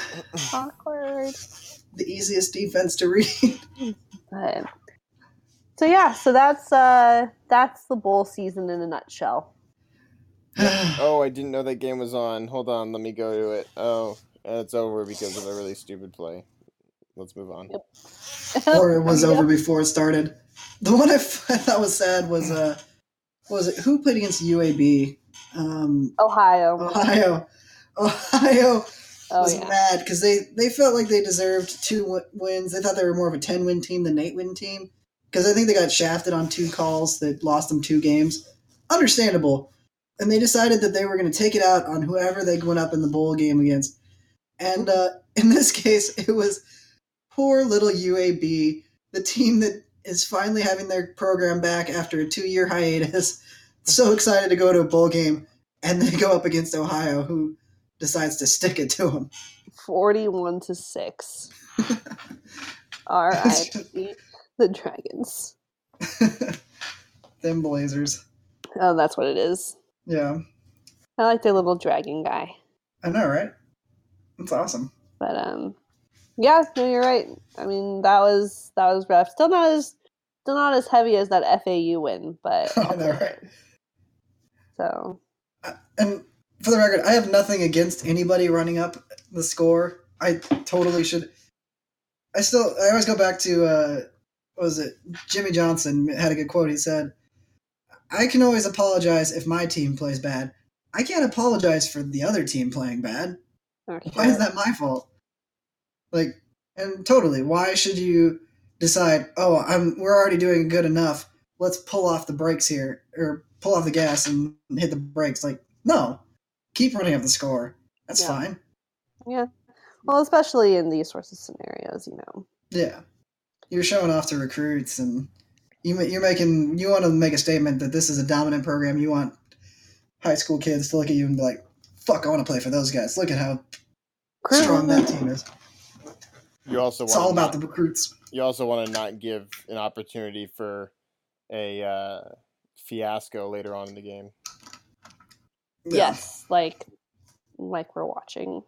D: Awkward.
A: The easiest defense to read.
D: But so yeah, so that's uh that's the bowl season in a nutshell.
B: Oh, I didn't know that game was on. Hold on, let me go to it. Oh, it's over because of a really stupid play. Let's move on.
A: or it was
D: Yeah.
A: over before it started. The one I, f- I thought was sad was uh, what was it who played against UAB? Um,
D: Ohio.
A: Ohio. Ohio
D: Oh
A: was
D: yeah.
A: mad because they they felt like they deserved two w- wins. They thought they were more of a ten win team than eight win team because I think they got shafted on two calls that lost them two games. Understandable, and they decided that they were going to take it out on whoever they went up in the bowl game against. And uh, in this case, it was poor little UAB, the team that is finally having their program back after a two year hiatus. So excited to go to a bowl game, and they go up against Ohio, who decides to stick it to them.
D: Forty-one to six. R.I.P. the Dragons.
A: Them Blazers.
D: Oh, that's what it is.
A: Yeah,
D: I like their little dragon guy.
A: I know, right? That's awesome.
D: But um, yeah, no, you're right. I mean, that was that was rough. Still not as still not as heavy as that FAU win, but
A: I know, right?
D: so
A: And for the record, I have nothing against anybody running up the score. I totally should. I still, I always go back to, uh, what was it? Jimmy Johnson had a good quote. He said, I can always apologize if my team plays bad. I can't apologize for the other team playing bad. Why is that my fault? Like, and totally, why should you decide? Oh, I'm we're already doing good enough. Let's pull off the brakes here, or pull off the gas and hit the brakes. Like, no, keep running up the score. That's
D: Yeah.
A: fine.
D: Yeah. Well, especially in these sorts of scenarios, you know.
A: Yeah, you're showing off to recruits, and you you're making you want to make a statement that this is a dominant program. You want high school kids to look at you and be like, "Fuck, I want to play for those guys. Look at how strong that team is."
B: You also
A: It's
B: want
A: all about the recruits.
B: you also want to not give an opportunity for a uh, fiasco later on in the game.
A: Yeah.
D: Yes, like like we're watching.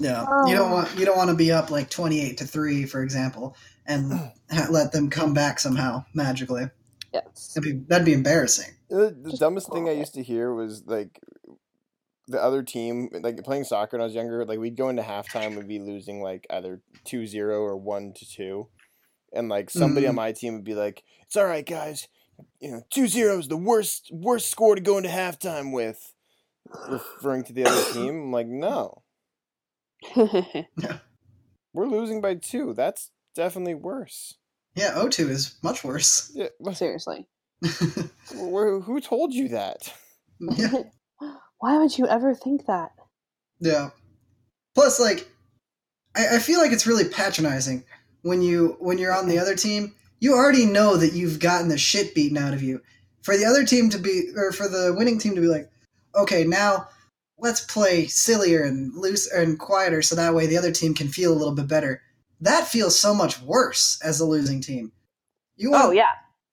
A: Yeah, you don't
D: Oh.
A: want you don't want to be up like twenty eight to three, for example, and ha- let them come back somehow magically.
D: Yes.
A: That'd be that'd be embarrassing.
B: The, the dumbest thing I used to hear was like the other team, like playing soccer when I was younger. Like we'd go into halftime, we'd be losing like either 2-0 or one to two, and like somebody on
A: Mhm.
B: my team would be like, "It's all right, guys. You know, 2-0 is the worst worst score to go into halftime with." Referring to the other team, I'm like, no, we're losing by two. That's definitely worse.
A: Yeah, O two is much worse.
B: Yeah, wh-
D: Seriously.
B: wh- who told you that?
A: yeah,
D: Why would you ever think that?
A: yeah. Plus, like, I, I feel like it's really patronizing when you when you're on the other team. You already know that you've gotten the shit beaten out of you. For the other team to be, or for the winning team to be like, okay, now let's play sillier and loose and quieter, so that way the other team can feel a little bit better. That feels so much worse as a losing team. You oh, want,
D: Oh yeah.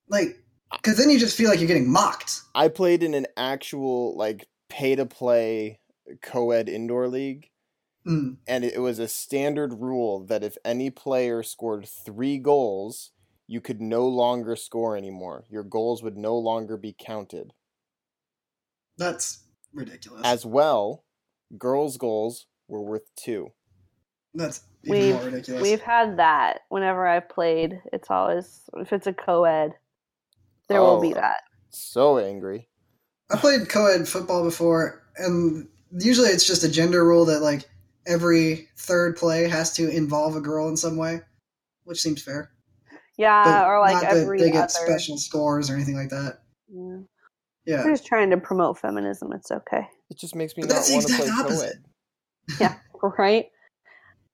A: like, because then you just feel like you're getting mocked.
B: I played in an actual like pay to play co-ed indoor league
A: Mm.
B: and it was a standard rule that if any player scored 3 goals, you could no longer score anymore. Your goals would no longer be counted.
A: That's ridiculous.
B: As well, girls' goals were worth 2.
A: That's even
D: We've
A: more ridiculous.
D: we've had that whenever I've played. It's always if it's a co-ed, there will be
B: Oh.
D: that.
B: So angry.
A: I played co-ed football before, and usually it's just a gender rule that like every third play has to involve a girl in some way, which seems fair.
D: Yeah,
A: But
D: or like
A: not that
D: every
A: they get
D: other.
A: special scores or anything like that.
D: Yeah.
A: Yeah,
D: We're just trying to promote feminism. It's okay.
B: It just makes me
A: But
B: not
A: that's the
B: want to play
A: opposite.
B: co-ed.
D: Yeah, right.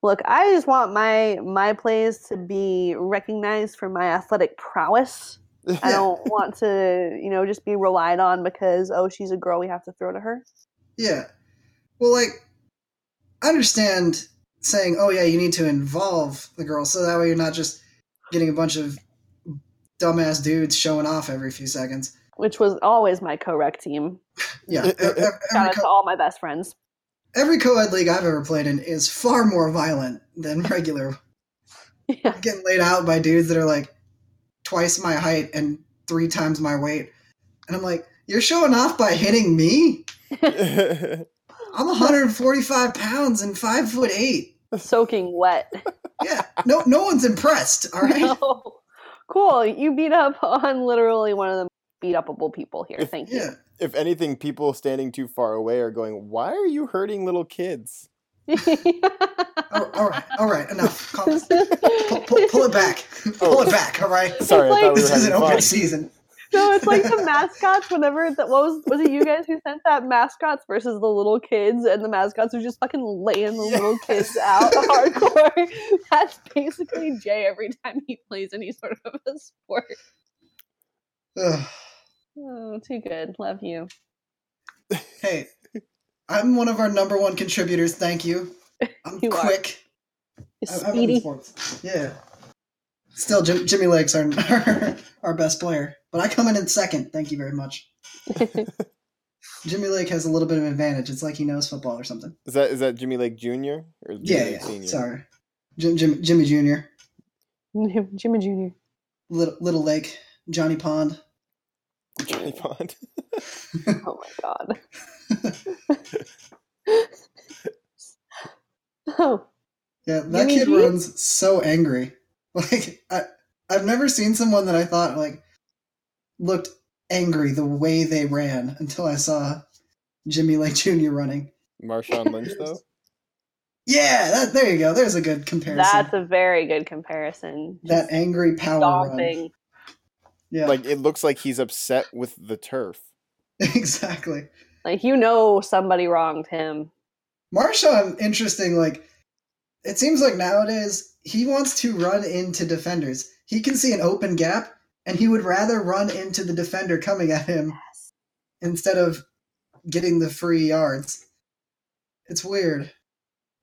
D: Look, I just want my my plays to be recognized for my athletic prowess. I don't want to, you know, just be relied on because oh, she's a girl, we have to throw to her.
A: yeah. Well, like I understand saying, "Oh yeah, you need to involve the girl," so that way you're not just getting a bunch of dumbass dudes showing off every few seconds.
D: Which was always my co-rec team.
A: Yeah, e- e- every,
D: Shout out
A: co-
D: to all my best friends.
A: every co-ed league I've ever played in is far more violent than regular.
D: Yeah.
A: Getting laid out by dudes that are like twice my height and three times my weight, and I'm like, You're showing off by hitting me? I'm 145 pounds and five foot eight.
D: Soaking wet.
A: Yeah, no, no one's impressed. All right.
D: No. Cool. You beat up on literally one of the beat upable people here. Thank you.
B: If anything, people standing too far away are going, "Why are you hurting little kids?"
A: Oh, all right. All right. Enough. Pull, pull, pull it back. Oh. Pull it back. All right.
B: Sorry,
D: like-
B: thought we
A: This isn't
B: having
A: open
B: fun.
A: season.
D: No, it's like the mascots. Whenever that was was it you guys who sent that mascots versus the little kids, and the mascots were just fucking laying the little kids out hardcore. That's basically Jay every time he plays any sort of a sport.
A: Ugh.
D: Oh, too good. Love you.
A: Hey, I'm one of our number one contributors. Thank you. I'm
D: You are.
A: quick. I- I'm in
D: Speedy.
A: Yeah. Still, Jim, Jimmy Lake's our, our our best player, but I come in in second. Thank you very much. Jimmy Lake has a little bit of advantage. It's like he knows football or something.
B: Is that is that Jimmy Lake Jr. or Jimmy
A: Yeah,
B: Lake
A: yeah.
B: Senior?
A: Sorry, Jim, Jim, Jimmy Jr.
D: Jimmy Jr.
A: Little Little Lake, Johnny Pond.
B: Johnny Pond.
D: Oh my god. oh,
A: Yeah, that kid
D: G?
A: runs so angry. Like I, I've never seen someone that I thought like looked angry the way they ran until I saw Jimmy Lake Jr. running.
B: Marshawn Lynch though.
A: Yeah, that there you go. There's a good comparison.
D: that's a very good comparison.
A: that angry power run. Yeah,
B: Like it looks like he's upset with the turf.
A: exactly.
D: Like you know somebody wronged him.
A: Marshawn, interesting. Like, it seems like nowadays he wants to run into defenders. He can see an open gap, and he would rather run into the defender coming at him instead of getting the free yards. It's weird.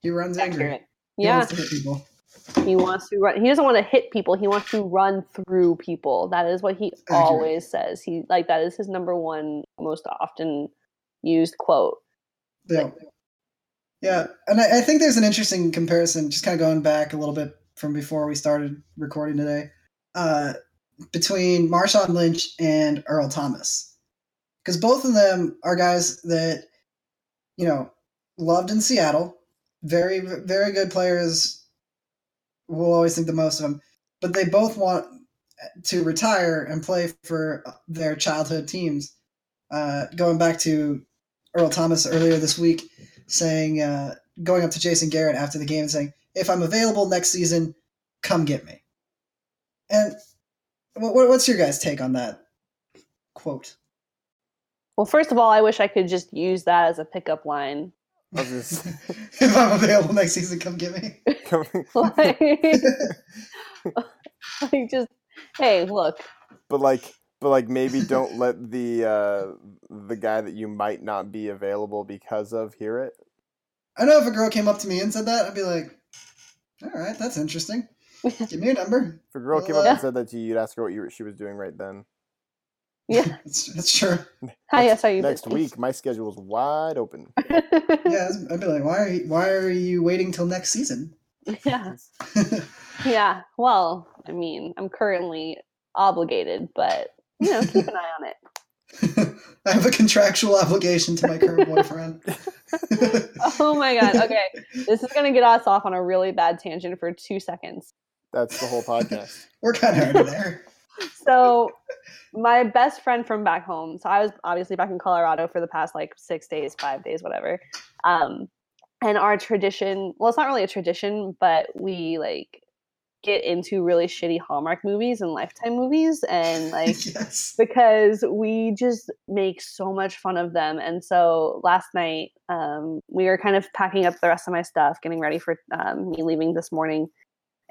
A: He runs angry.
D: Accurate.
A: He
D: Yeah,
A: wants to hit people.
D: he wants to run. He doesn't want to hit people. He wants to run through people. That is what he
A: Accurate.
D: always says. He like that is his number one most often used quote.
A: Yeah. Yeah, and I, I think there's an interesting comparison, just kind of going back a little bit from before we started recording today, uh, between Marshawn Lynch and Earl Thomas, because both of them are guys that, you know, loved in Seattle, very very good players. We'll always think the most of them, but they both want to retire and play for their childhood teams. Uh, going back to Earl Thomas earlier this week saying, uh, going up to Jason Garrett after the game and saying, if I'm available next season, come get me. And what, what's your guys' take on that quote?
D: Well, first of all, I wish I could just use that as a pickup line.
B: I just-
A: if I'm available next season, come get me.
D: like, like just hey, look,
B: but like but like maybe don't let the uh the guy that you might not be available because of hear it.
A: I know if a girl came up to me and said that, I'd be like, all right, that's interesting. Give me a number.
B: If a girl came up and said that to you, you'd ask her what you she was doing right then.
D: yeah.
A: That's, that's true.
D: Hi, yes, are you
B: Next
D: busy?
B: week, my schedule is wide open.
A: Yeah, I'd be like, why are you, why are you waiting till next season?
D: yeah, yeah. Well, I mean, I'm currently obligated, but you know, keep an eye on it.
A: I have a contractual obligation to my current boyfriend.
D: Oh my god. Okay, this is gonna get us off on a really bad tangent for two seconds.
B: That's the whole podcast.
A: We're kind of already there.
D: So, my best friend from back home. So I was obviously back in Colorado for the past like six days, five days, whatever. Um, and our tradition. Well, it's not really a tradition, but we like get into really shitty Hallmark movies and Lifetime movies, and like
A: yes.
D: because we just make so much fun of them. And so last night, um, we were kind of packing up the rest of my stuff, getting ready for um, me leaving this morning.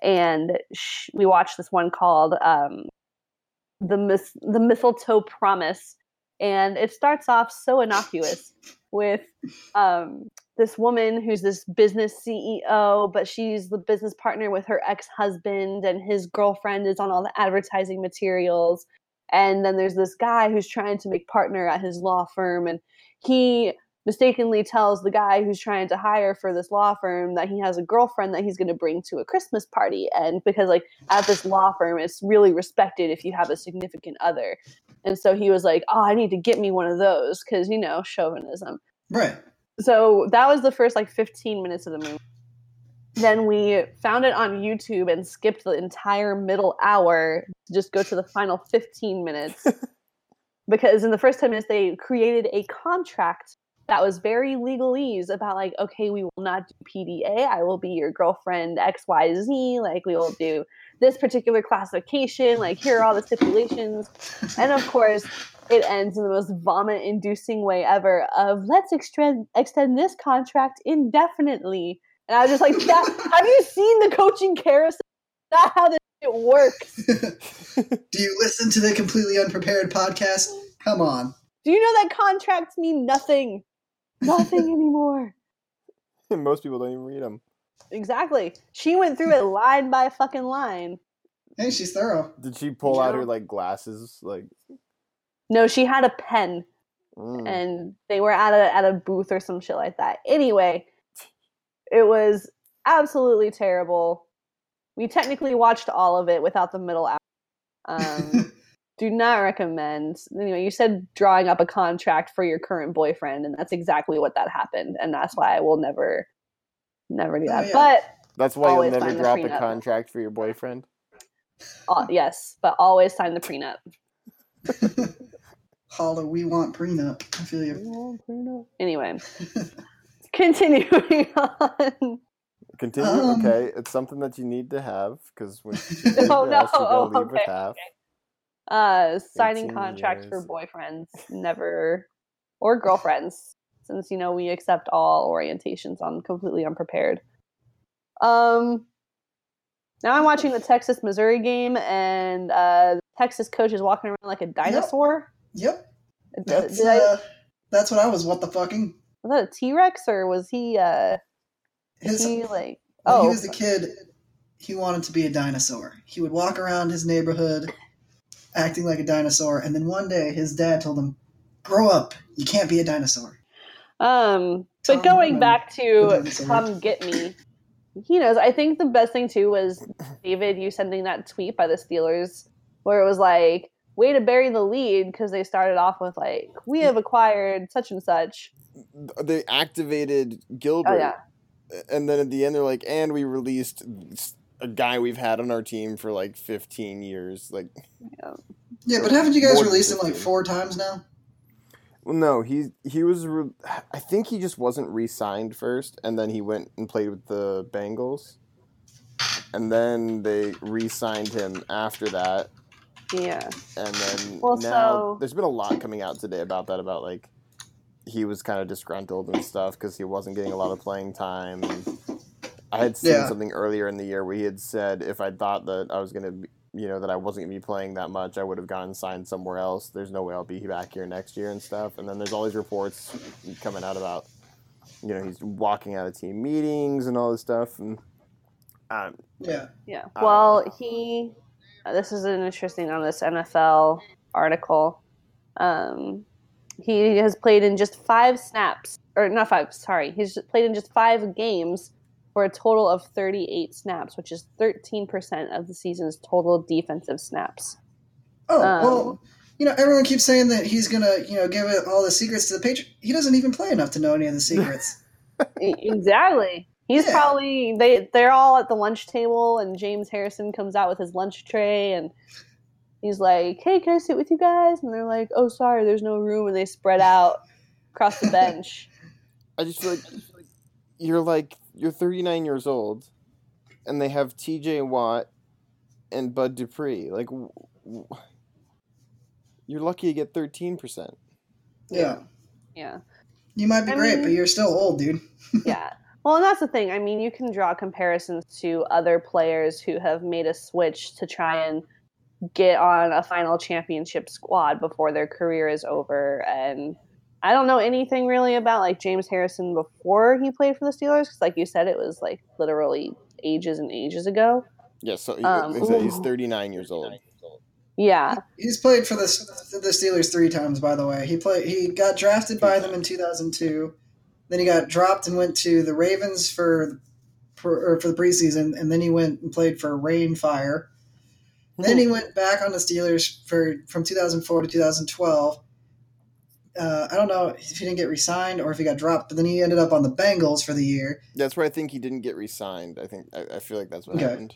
D: And sh- we watched this one called um, the Mis- the Mistletoe Promise, and it starts off so innocuous with um, this woman who's this business CEO, but she's the business partner with her ex husband, and his girlfriend is on all the advertising materials and then there's this guy who's trying to make partner at his law firm and he mistakenly tells the guy who's trying to hire for this law firm that he has a girlfriend that he's going to bring to a Christmas party. And because, like, at this law firm, it's really respected if you have a significant other. And so he was like, oh, I need to get me one of those because, you know, chauvinism.
A: Right.
D: So that was the first, like, 15 minutes of the movie. Then we found it on YouTube and skipped the entire middle hour to just go to the final 15 minutes. because in the first 10 minutes, they created a contract that was very legalese about like okay we will not do pda i will be your girlfriend xyz like we will do this particular classification like here are all the stipulations and of course it ends in the most vomit inducing way ever of let's extend extend this contract indefinitely and i was just like that have you seen the coaching carousel not how this shit works
A: Do you listen to the completely unprepared podcast? Come on.
D: do you know that contracts mean nothing nothing anymore
B: Most people don't even read them.
D: Exactly. She went through it line by fucking line.
A: Hey, she's thorough.
B: Did she pull out
D: Yeah.
B: her like glasses? Like,
D: No, she had a pen
B: mm.
D: and they were at a at a booth or some shit like that. Anyway, it was absolutely terrible. We technically watched all of it without the middle hour. Um, do not recommend. Anyway, you said drawing up a contract for your current boyfriend, and that's exactly what that happened, and that's why I will never, never do
A: Oh,
D: that.
A: yeah.
D: But
B: that's why you'll never drop a contract for your boyfriend.
D: uh, yes, but always sign the prenup.
A: Holla, we want prenup. I feel you.
D: Anyway, continuing on.
B: Continue.
A: Um,
B: okay, it's something that you need to have because when you leave
D: Oh,
B: the
D: no.
B: house, you gotta
D: Oh,
B: leave with
D: okay. Uh, signing
B: 18
D: contracts for boyfriends, never, or girlfriends, since you know we accept all orientations on completely unprepared. Um, now I'm watching the Texas Missouri game, and uh, the Texas coach is walking around like a dinosaur.
A: Yep.
D: Did-
A: That's
D: I-
A: uh, that's what I was. What the fucking?
D: was that a T Rex or was he? Uh,
A: His,
D: he like? Oh,
A: he was a kid, he wanted to be a dinosaur. He would walk around his neighborhood acting like a dinosaur, and then one day his dad told him, "Grow up. You can't be a dinosaur."
D: Um,
A: Tom
D: but going back to come get me, he knows. I think the best thing too was David, you sending that tweet by the Steelers where it was like, "Way to bury the lead" because they started off with like, "We have mm. acquired such and such."
B: They activated Gilbert,
D: Oh yeah,
B: and then at the end they're like, "And we released a guy we've had on our team for like 15 years." Like,
A: Yeah, yeah but haven't you guys released him like four times now?
B: well, no, he he was. Re- I think he just wasn't re-signed first, and then he went and played with the Bengals, and then they re-signed him after that.
D: Yeah.
B: and then
D: Well,
B: now
D: so-
B: there's been a lot coming out today about that about like he was kind of disgruntled and stuff because he wasn't getting a lot of playing time and i had seen
A: Yeah.
B: something earlier in the year where he had said if i thought that i was going to you know that i wasn't going to be playing that much i would have gone signed somewhere else there's no way i'll be back here next year and stuff and then there's all these reports coming out about you know he's walking out of team meetings and all this stuff and um,
A: Yeah.
D: Yeah. Well,
B: know.
D: he. This is an interesting on this NFL article. Um, he has played in just five snaps, or not five. Sorry, he's played in just five games for a total of 38 snaps, which is 13% of the season's total defensive snaps.
A: Oh
D: Um,
A: well, you know everyone keeps saying that he's gonna you know give it all the secrets to the Patriots. He doesn't even play enough to know any of the secrets.
D: Exactly. He's
A: Yeah.
D: probably they they're all at the lunch table and James Harrison comes out with his lunch tray and he's like, "Hey, can I sit with you guys?" And they're like, "Oh, sorry, there's no room." And they spread out across the bench.
B: I just feel like you're like you're 39 years old, and they have T.J. Watt and Bud Dupree. Like, w- w- you're lucky to get 13 percent.
A: yeah,
D: Yeah.
A: you might be
D: I
A: great,
D: mean-
A: but you're still old, dude.
D: Yeah. Well, and that's the thing. I mean, you can draw comparisons to other players who have made a switch to try and get on a final championship squad before their career is over. And I don't know anything really about like James Harrison before he played for the Steelers because, like you said, it was like literally ages and ages ago.
B: Yeah, so
D: Um,
B: they he's 39 years old.
D: Yeah.
A: He's played for the the Steelers three times, by the way. He played. He got drafted by them in 2002. Then he got dropped and went to the Ravens for for, for the preseason, and then he went and played for Rhein Fire. Then he went back on the Steelers for from 2004 to 2012. Uh, I don't know if he didn't get re-signed or if he got dropped, but then he ended up on the Bengals for the year,
B: That's where I think he didn't get re-signed. I think I, I feel like that's what
A: Okay.
B: happened.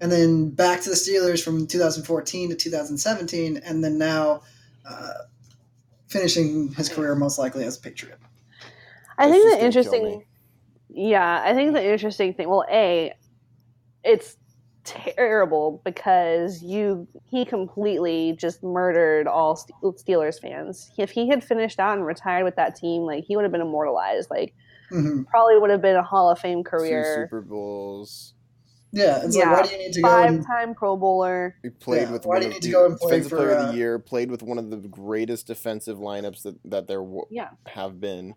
A: and then back to the Steelers from 2014 to 2017, and then now uh, finishing his career most likely as a Patriot.
D: I
B: That's
D: think the interesting
B: kill.
D: Yeah, I think the interesting thing well, A, it's terrible because you he completely just murdered all Steelers fans. If he had finished out and retired with that team, like he would have been immortalized. Like
A: hmm
D: probably would have been a Hall of Fame
B: Two
D: career.
B: Super Bowls.
A: Yeah, it's
D: Yeah,
A: like why do you need to go and
D: Five-time Pro Bowler.
B: He played
A: Yeah,
B: with
A: why
B: one
A: do you
B: of
A: need to
B: the
A: go and play
B: defensive
A: for,
B: player of
A: uh,
B: the year. Played with one of the greatest defensive lineups that that there w-
D: Yeah.
B: have been.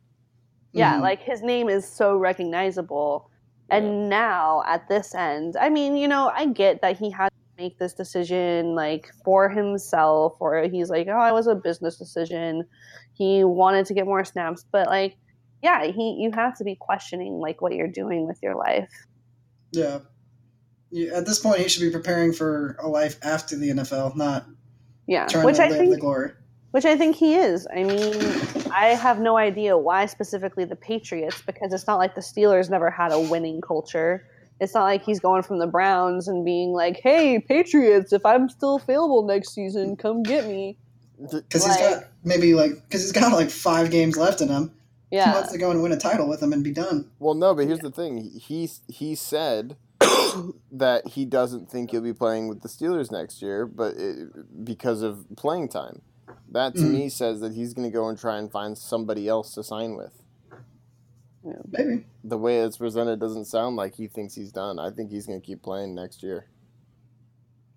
D: Yeah,
A: Mhm.
D: like his name is so recognizable. And now at this end, I mean, you know, I get that he had to make this decision like for himself, or he's like, oh, it was a business decision. He wanted to get more snaps, but like, yeah, he you have to be questioning like what you're doing with your life.
A: yeah. You, at this point, he should be preparing for a life after the NFL, not
D: Yeah,
A: trying
D: which
A: to
D: I think
A: the glory.
D: Which I think he is. I mean, I have no idea why specifically the Patriots, because it's not like the Steelers never had a winning culture. It's not like he's going from the Browns and being like, "Hey, Patriots, if I'm still available next season, come get me."
A: Because he's got maybe like because he's got like five games left in him. He
D: Yeah,
A: wants to go and win a title with him and be done.
B: Well, no, but here's the thing. He he, he said that he doesn't think he'll be playing with the Steelers next year, but it, because of playing time. That to
A: Mhm.
B: me says that he's going to go and try and find somebody else to sign with.
A: Yeah, Maybe.
B: The way it's presented doesn't sound like he thinks he's done. I think he's going to keep playing next year.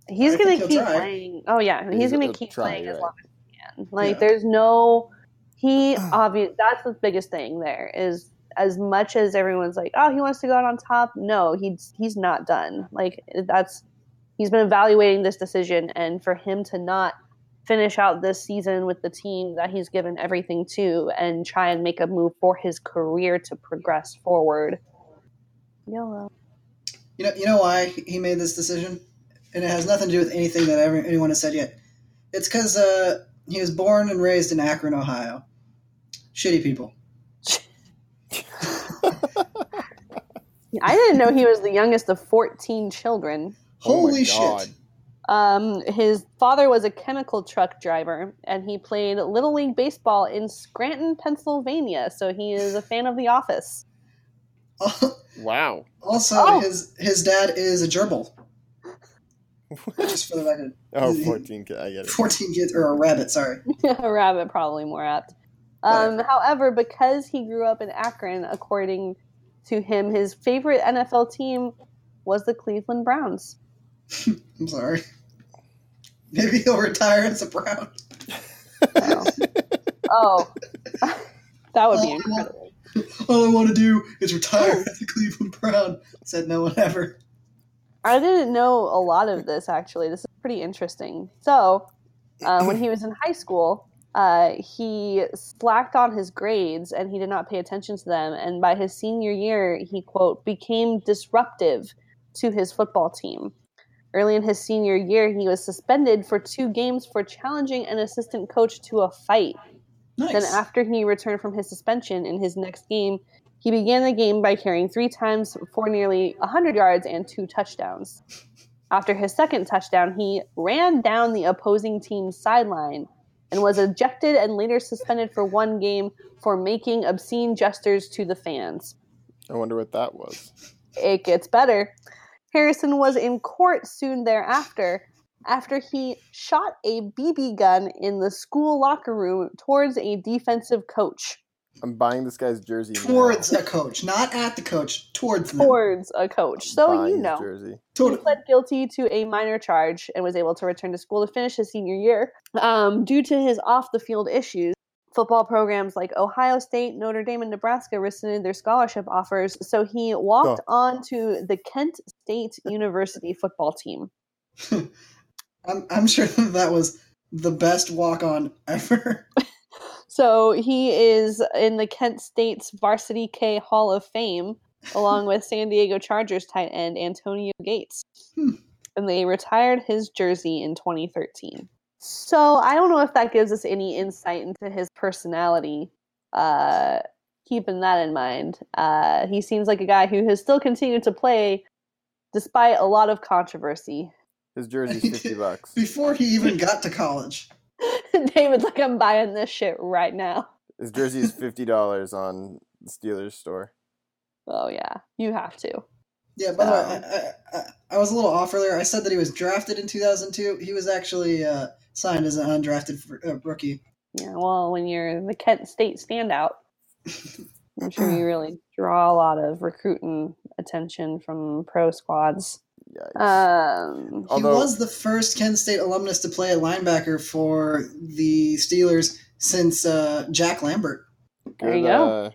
D: he's gonna keep
A: try.
D: playing. Oh yeah, he's,
B: He's-
D: gonna keep
B: try,
D: playing
B: you're
D: as
B: right.
D: long as he can. Like,
A: Yeah.
D: there's no. He obvious. That's the biggest thing. There is as much as everyone's like, oh, he wants to go out on top. No, he's he's not done. Like that's he's been evaluating this decision, and for him to not finish out this season with the team that he's given everything to, and try and make a move for his career to progress forward. Yellow.
A: You know. You know why he made this decision, and it has nothing to do with anything that ever, anyone has said yet. It's because uh, he was born and raised in Akron, Ohio. Shitty people.
D: I didn't know he was the youngest of 14 children.
B: Oh my
A: Holy
B: God.
A: shit!
D: Um, his father was a chemical truck driver, and he played Little League Baseball in Scranton, Pennsylvania. So he is a fan of The Office.
B: Wow.
A: Also,
D: Oh.
A: his his dad is a gerbil. Just for the record,
B: Oh, 14 kids. I get it.
A: fourteen kids or a rabbit. Sorry.
D: a rabbit, probably more apt. Um, however, because he grew up in Akron, according to him, his favorite NFL team was the Cleveland Browns.
A: I'm sorry. Maybe he'll retire as a Brown.
D: Oh, oh. that would be
A: Oh,
D: incredible.
A: All I want to do is retire as a Cleveland Brown. Said no one ever.
D: I didn't know a lot of this actually. This is pretty interesting. So, uh, when he was in high school, uh, he slacked on his grades and he did not pay attention to them. And by his senior year, he quote became disruptive to his football team. Early in his senior year, he was suspended for two games for challenging an assistant coach to a fight.
A: Nice.
D: Then, after he returned from his suspension in his next game, he began the game by carrying three times for nearly 100 yards and two touchdowns. After his second touchdown, he ran down the opposing team's sideline and was ejected and later suspended for one game for making obscene gestures to the fans.
B: I wonder what that was.
D: It gets better. Harrison was in court soon thereafter after he shot a BB gun in the school locker room towards a defensive coach.
B: I'm buying this guy's jersey now.
A: towards a coach, not at the coach. Towards them.
D: Towards a coach. So you know.
B: Jersey.
D: He
A: Toward-
D: pled guilty to a minor charge and was able to return to school to finish his senior year. Um, due to his off the field issues, football programs like Ohio State, Notre Dame, and Nebraska rescinded their scholarship offers, so he walked on to the Kent State University football team.
A: I'm I'm sure that was the best walk on ever.
D: So he is in the Kent State's Varsity K Hall of Fame, along with San Diego Chargers tight end Antonio Gates.
A: Hmm.
D: And they retired his jersey in 2013. So I don't know if that gives us any insight into his personality. Uh, keeping that in mind, uh, he seems like a guy who has still continued to play despite a lot of controversy.
B: His jersey's fifty bucks.
A: Before he even got to college.
D: David's like, I'm buying this shit right now.
B: His jersey is fifty dollars on the Steelers store.
D: Oh yeah, you have to.
A: Yeah, by the way,
D: Um,
A: I, I, I, I was a little off earlier. I said that he was drafted in 2002. He was actually uh, signed as an undrafted fr- uh, rookie.
D: Yeah, well, when you're the Kent State standout, I'm sure you really draw a lot of recruiting attention from pro squads.
B: Yikes.
D: Um,
B: Although-
A: he was the first Kent State alumnus to play at linebacker for the Steelers since uh, Jack Lambert,
D: there
B: good,
D: you go.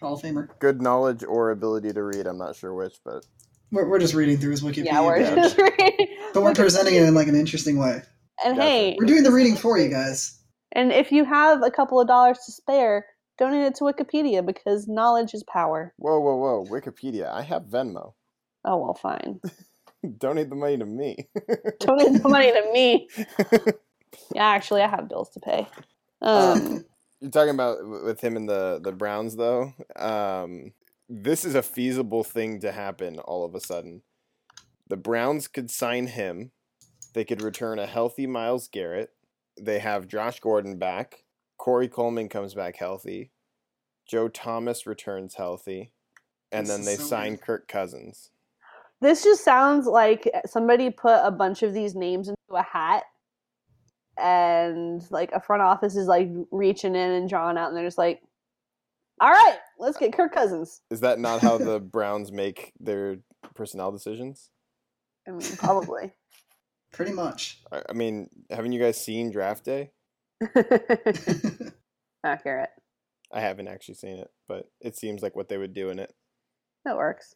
A: Hall of Famer.
B: good knowledge or ability to read. I'm not sure which, but
A: We're, we're just reading through his Wikipedia
D: yeah, we're
A: page,
D: just reading.
A: but we're presenting it in like an interesting way.
D: And
B: Gotcha.
D: hey,
A: We're doing the reading for you guys.
D: and if you have a couple of dollars to spare, donate it to Wikipedia because knowledge is power.
B: whoa, whoa, whoa! Wikipedia. I have Venmo.
D: Oh well, fine.
B: Donate the money to me.
D: Donate the money to me. Yeah, actually, I have bills to pay. Um,
B: You're talking about with him and the the Browns though. Um, this is a feasible thing to happen all of a sudden. The Browns could sign him. They could return a healthy Myles Garrett. They have Josh Gordon back. Corey Coleman comes back healthy. Joe Thomas returns healthy. And
A: This
B: then they
A: so
B: sign
A: weird.
B: Kirk Cousins.
D: this just sounds like somebody put a bunch of these names into a hat and like a front office is like reaching in and drawing out and they're just like all right let's get kirk cousins
B: Is that not how the Browns make their personnel decisions?
D: i mean probably
A: Pretty much.
B: I I mean, haven't you guys seen Draft Day?
D: accurate
B: I haven't actually seen it, but it seems like what they would do in it.
D: that works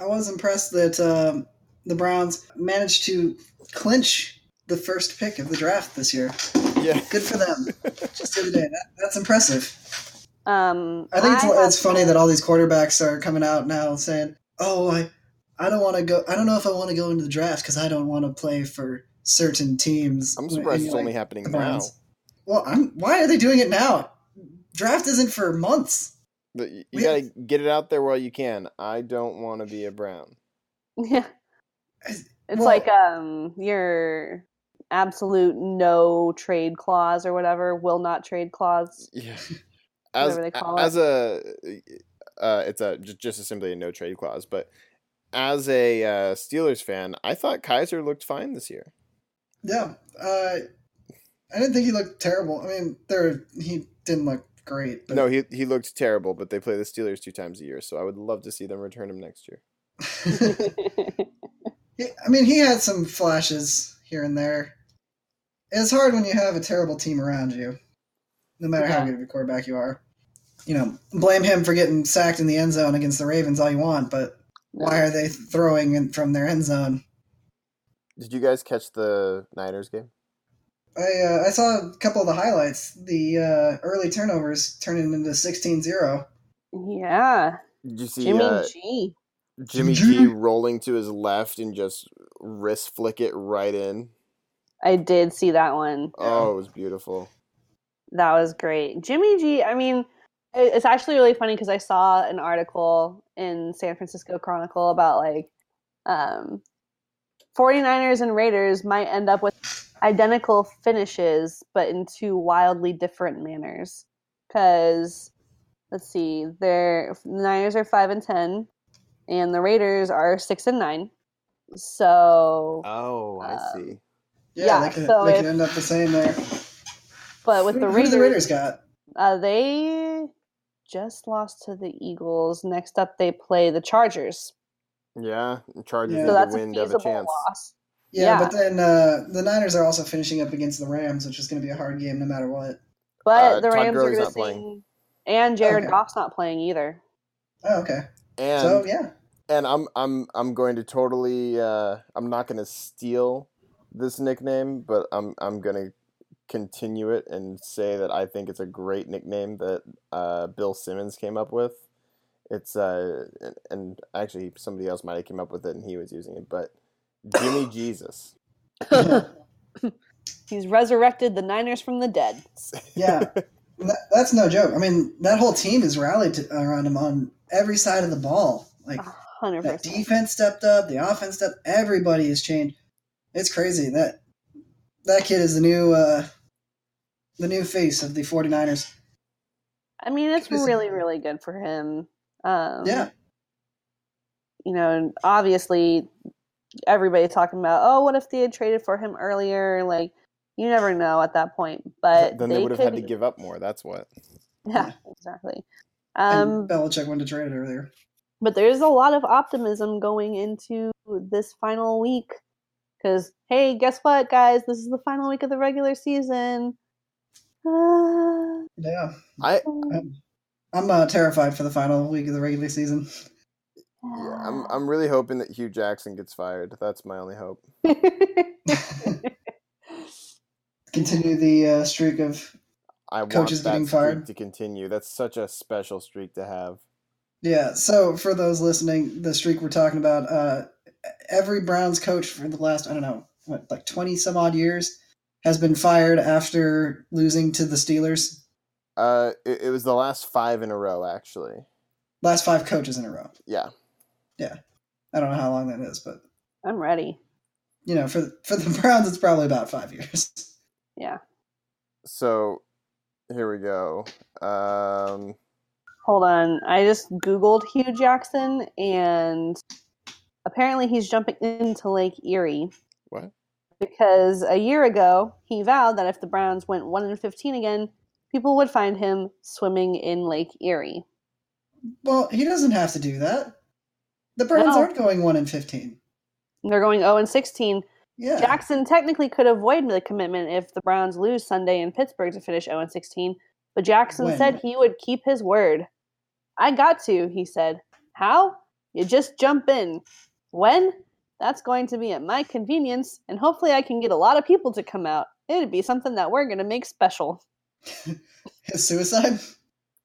A: I was impressed that um, the Browns managed to clinch the first pick of the draft this year.
B: Yeah.
A: Good for them. Just the other day. That, that's impressive.
D: um
A: I think it's,
D: have
A: it's funny that all these quarterbacks are coming out now saying, "Oh, I, I don't want to go. I don't know if I want to go into the draft because I don't want to play for certain teams."
B: I'm surprised it's
A: like,
B: only happening now.
A: Well, I'm. Why are they doing it now? Draft isn't for months.
B: But y- you
A: We-
B: gotta get it out there while you can. I don't want to be a Brown.
D: yeah it's
A: well-
D: like um your absolute no trade clause or whatever will not trade clause
B: Yeah. As
D: Whatever they call
B: as a, uh, it's a just, just a simply a no trade clause. But as a uh, Steelers fan, I thought Kizer looked fine this year.
A: Yeah. Uh, I didn't think he looked terrible. I mean, there he didn't look great. But
B: No, he he looked terrible, but they play the Steelers two times a year, so I would love to see them return him next year.
A: I mean, he had some flashes here and there. It's hard when you have a terrible team around you, no matter how good of a quarterback you are. You know, blame him for getting sacked in the end zone against the Ravens all you want, but why are they throwing in from their end zone?
B: Did you guys catch the Niners game?
A: I uh, I saw a couple of the highlights. The uh, early turnovers turning into 16-0.
D: yeah
B: Did you see
D: jimmy
B: uh,
D: g
B: Jimmy G rolling to his left and just wrist flick it right in?
D: I did see that one
B: Oh, it was beautiful.
D: That was great. Jimmy G, I mean, it's actually really funny because I saw an article in San Francisco Chronicle about like um, 49ers and Raiders might end up with identical finishes, but in two wildly different manners. Because, let's see, they're, the Niners are 5 and 10, and the Raiders are 6 and 9. So,
B: Oh, I
D: Um,
B: see.
A: Yeah,
D: Yeah,
A: they could,
D: so
A: they
D: if-
A: could end up the same there.
D: but with
A: Who-
D: the
A: who
D: Raiders,
A: the Raiders got?
D: Uh, they just lost to the Eagles. Next up, they play the Chargers.
B: Yeah, Chargers
A: Yeah.
D: So that's
B: to
D: a
B: win to have a
D: feasible
B: chance.
D: loss.
A: Yeah,
D: Yeah.
A: but then uh, the Niners are also finishing up against the Rams, which is going to be a hard game no matter what.
D: But
B: Uh,
D: the
B: Todd
D: Rams
B: Gurley's
D: are
B: not playing.
D: and Jared
A: Okay.
D: Goff's not playing either.
A: Oh, okay.
B: And
A: so yeah,
B: and I'm I'm I'm going to totally uh I'm not going to steal this nickname, but I'm I'm gonna continue it and say that I think it's a great nickname that uh, Bill Simmons came up with. It's uh, and- and actually somebody else might have came up with it and he was using it, but Jimmy Jesus.
D: He's resurrected the Niners from the dead.
A: Yeah, that's no joke. I mean, that whole team is rallied to, around him on every side of the ball. Like
D: Hundred
A: that
D: percent.
A: defense stepped up, the offense stepped. Everybody has changed. It's crazy that that kid is the new uh, the new face of the 49ers.
D: I mean, it's
A: Is-
D: really, really good for him. Um,
A: Yeah,
D: You know, and obviously, everybody talking about, oh, what if they had traded for him earlier? Like, you never know at that point. But
B: then they, would have had to give up more. That's what.
D: Yeah, exactly.
A: and
D: Um,
A: Belichick went to trade it earlier.
D: but there's a lot of optimism going into this final week because hey guess what guys this is the final week of the regular season Ah,
A: Yeah,
B: I
A: I'm uh, terrified for the final week of the regular season.
B: yeah, I'm I'm really hoping that Hue Jackson gets fired. That's my only hope.
A: Continue the uh, streak of
B: I want
A: Coaches
B: that
A: getting
B: streak
A: fired?
B: to continue. That's such a special streak to have.
A: Yeah, so for those listening, the streak we're talking about, uh, every Browns coach for the last, I don't know, what, like 20 some odd years has been fired after losing to the Steelers.
B: Uh, it, it was the last five in a row, actually.
A: Last five coaches in a row.
B: Yeah.
A: Yeah, I don't know how long that is, but,
D: i'm ready
A: you know, for, for the Browns, it's probably about five years.
D: yeah
B: So here we go. Um,
D: hold on i just googled Hue Jackson and apparently he's jumping into lake erie
B: what?
D: because a year ago he vowed that if the browns went 1 in 15 again people would find him swimming in lake erie
A: Well, he doesn't have to do that. The Browns
D: No.
A: aren't going 1 in 15.
D: they're going 0 and 16
A: Yeah.
D: Jackson technically could avoid the commitment if the Browns lose Sunday in Pittsburgh to finish 0 16, but Jackson
A: When?
D: said he would keep his word. I got to, he said. How? You just jump in. When? That's going to be at my convenience, and hopefully I can get a lot of people to come out. It'd be something that we're going to make special.
A: His suicide?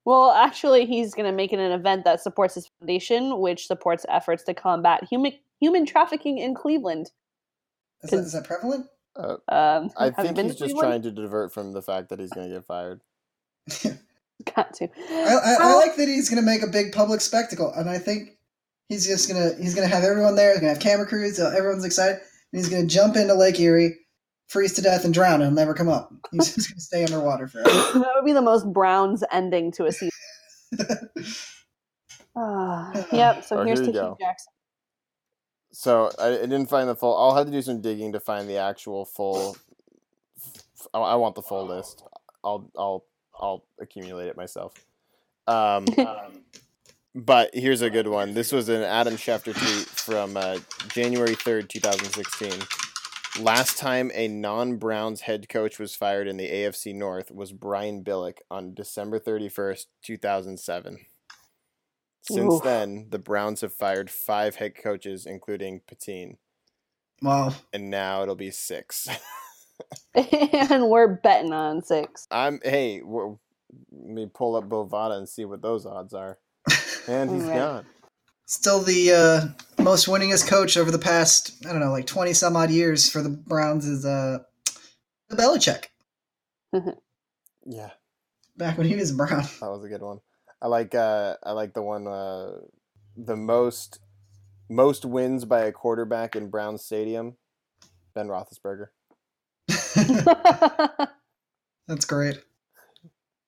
D: Well, actually, he's going to make it an event that supports his foundation, which supports efforts to combat human human trafficking in Cleveland.
A: Is that, is that prevalent?
B: Uh,
D: Um,
B: I think he's just
D: Cleveland?
B: trying to divert from the fact that he's going to get fired.
D: Got to.
A: I, I, I like that he's going to make a big public spectacle, and I think he's just going to he's going to have everyone there. He's going to have camera crews. So everyone's excited, and he's going to jump into Lake Erie, freeze to death, and drown, and never come up. He's just going to stay underwater forever.
D: that would be the most Browns ending to a season. Ah, yep. So
B: Oh,
D: here's
B: here
D: to
B: you Hue.
D: Jackson.
B: So I, I didn't find the full. I'll have to do some digging to find the actual full. f- I, I want the full list. I'll I'll I'll accumulate it myself. Um, but here's a good one. This was an Adam Schefter tweet from uh, January third, two thousand sixteen. Last time a non-Browns head coach was fired in the AFC North was Brian Billick on December thirty first, two thousand seven. Since
D: Oof.
B: then, the Browns have fired five head coaches, including Pettine,
A: wow.
B: and now it'll be six.
D: and we're betting on six.
B: I'm hey, w let me pull up Bovada and see what those odds are. And he's
D: Alright.
B: gone.
A: Still the uh, most winningest coach over the past I don't know like twenty some odd years for the Browns is uh, Belichick.
B: Yeah,
A: Back when he was Brown.
B: that was a good one. I like uh I like the one uh the most most wins by a quarterback in Brown Stadium, Ben Roethlisberger.
A: That's great.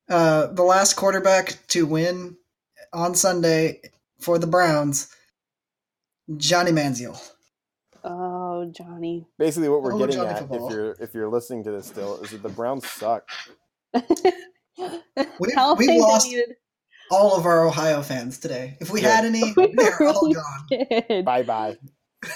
A: Uh, the last quarterback to win on Sunday for the Browns, Johnny Manziel.
D: oh, Johnny.
B: Basically, what we're
A: Oh,
B: getting
A: Johnny
B: at,
A: football.
B: if you're if you're listening to this still, is that the Browns suck.
A: We've- we've
D: me they
A: lost-
D: needed-
A: All of our Ohio fans today. If we
B: Yeah.
A: had any,
D: We
A: they're all gone.
B: Bye bye.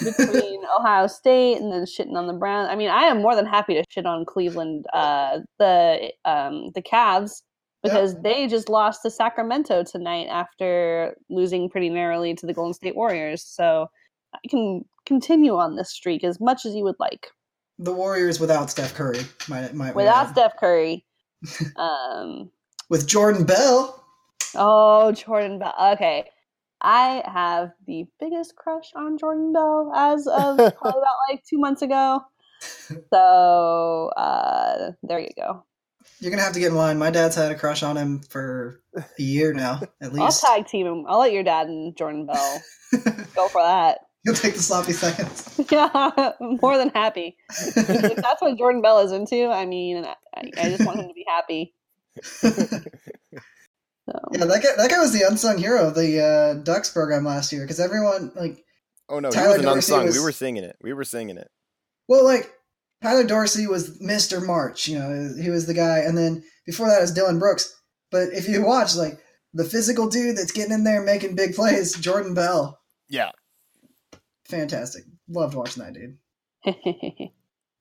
D: between Ohio State and then shitting on the Browns. I mean, I am more than happy to shit on Cleveland, uh, the um, the Cavs, because they just lost to Sacramento tonight after losing pretty narrowly to the Golden State Warriors. So I can continue on this streak as much as you would like.
A: the Warriors without Steph Curry. Might, might
D: Without
A: add.
D: Steph Curry. Um.
A: with Jordan Bell.
D: Oh, Jordan Bell. Okay. I have the biggest crush on Jordan Bell as of probably about like two months ago. So uh, there you go.
A: You're gonna have to get in line. My dad's had a crush on him for a year now, at least.
D: I'll tag team him. I'll let your dad and Jordan Bell go for that.
A: He'll take the sloppy seconds.
D: Yeah, more than happy. if that's what Jordan Bell is into, I mean, I, I just want him to be happy. So.
A: Yeah, that guy, that guy was the unsung hero of the uh, Ducks program last year because everyone like,
B: Oh no,
A: Tyler
B: he was an unsung.
A: was-
B: We were singing it. We were singing it.
A: well, like Tyler Dorsey was Mr. March, you know, he was the guy, and then before that was Dillon Brooks. But if you watch, like the physical dude that's getting in there making big plays, Jordan Bell,
B: Yeah.
A: fantastic. Loved watching that dude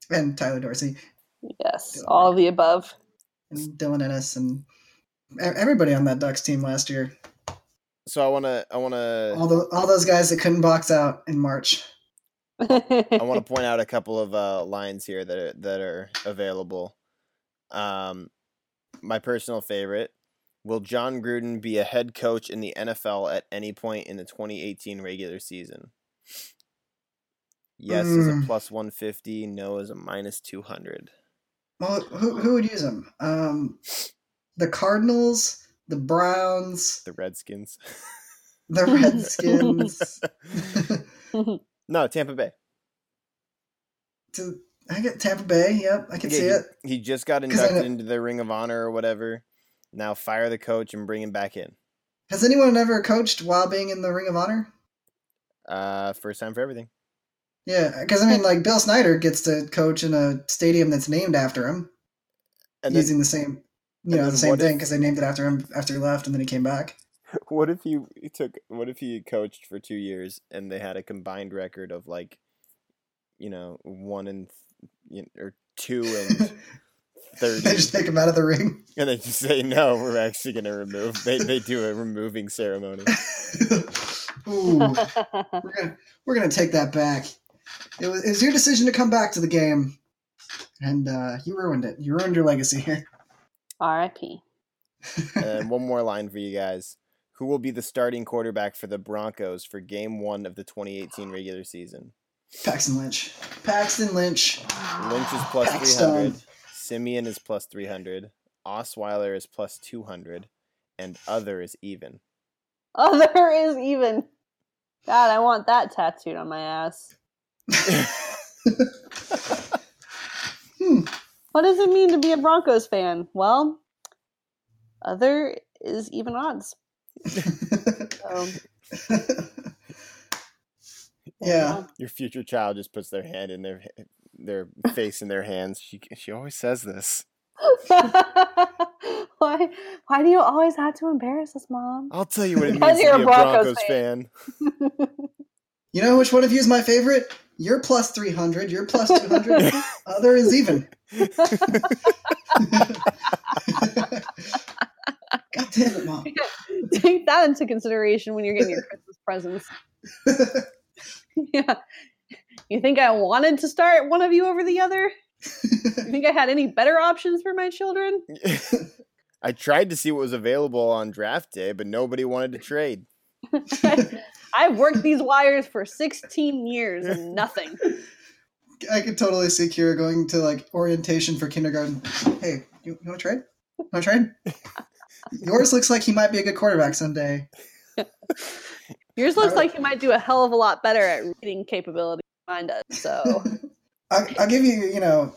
A: and Tyler Dorsey
D: yes, all of the above.
A: and Dylan Ennis and everybody on that Ducks team last year.
B: So I wanna I wanna
A: All the all those guys that couldn't box out in March.
B: I want to point out a couple of uh, lines here that are, that are available. Um, my personal favorite: Will Jon Gruden be a head coach in the NFL at any point in the 2018 regular season? Yes is a
A: Mm.
B: plus 150. No is a minus 200.
A: Well, who who would use them? Um, the Cardinals, the Browns,
B: The Redskins.
A: the Redskins.
B: no, Tampa Bay.
A: to I get Tampa Bay. Yep, I can see
B: he,
A: it.
B: he just got inducted into the Ring of Honor or whatever. Now fire the coach and bring him back in.
A: Has anyone ever coached while being in the Ring of Honor?
B: Uh, first time for everything.
A: Yeah, because I mean, like Bill Snyder gets to coach in a stadium that's named after him,
B: And then,
A: using the same, you know, the same thing because they named it after him after he left and then he came back.
B: What if he he took? What if he coached for two years and they had a combined record of like, you know, one and you know, or two and thirty,
A: they just take him out of the ring.
B: and they just say no, we're actually gonna remove. They they do a removing ceremony.
A: Ooh, we're gonna we're gonna take that back. It was, it was your decision to come back to the game, and uh, you ruined it. You ruined your legacy here.
D: R.I.P.
B: and one more line for you guys. Who will be the starting quarterback for the Broncos for Game One of the 2018 regular season?
A: Paxton Lynch. Paxton Lynch.
B: Lynch is plus
A: Paxton.
B: 300. Siemian is plus 300. Osweiler is plus 200. And other is even.
D: Other is even. God, I want that tattooed on my ass.
A: Hmm.
D: What does it mean to be a Broncos fan? Well, other is even odds. Um, so,
A: yeah.
B: Um, Your future child just puts their hand in their their face in their hands. She she always says this.
D: why? Why do you always have to embarrass us, mom?
B: I'll tell you what it means to
D: you're
B: be
D: a
B: a
D: Broncos
B: Broncos fan.
A: You know which one of you is my favorite? You're plus 300. You're plus 200. Other is even. God damn it, Mom.
D: Take that into consideration when you're getting your Christmas presents. yeah. You think I wanted to start one of you over the other? You think I had any better options for my children?
B: I tried to see what was available on draft day, but nobody wanted to trade.
D: I've worked these wires for 16 years and nothing.
A: I could totally see Kira going to like orientation for kindergarten. Hey, you, you want to trade? Want to trade? Yours looks like he might be a good quarterback someday.
D: Yours looks like he might do a hell of a lot better at reading capability than us. So
A: I'll, I'll give you, you know,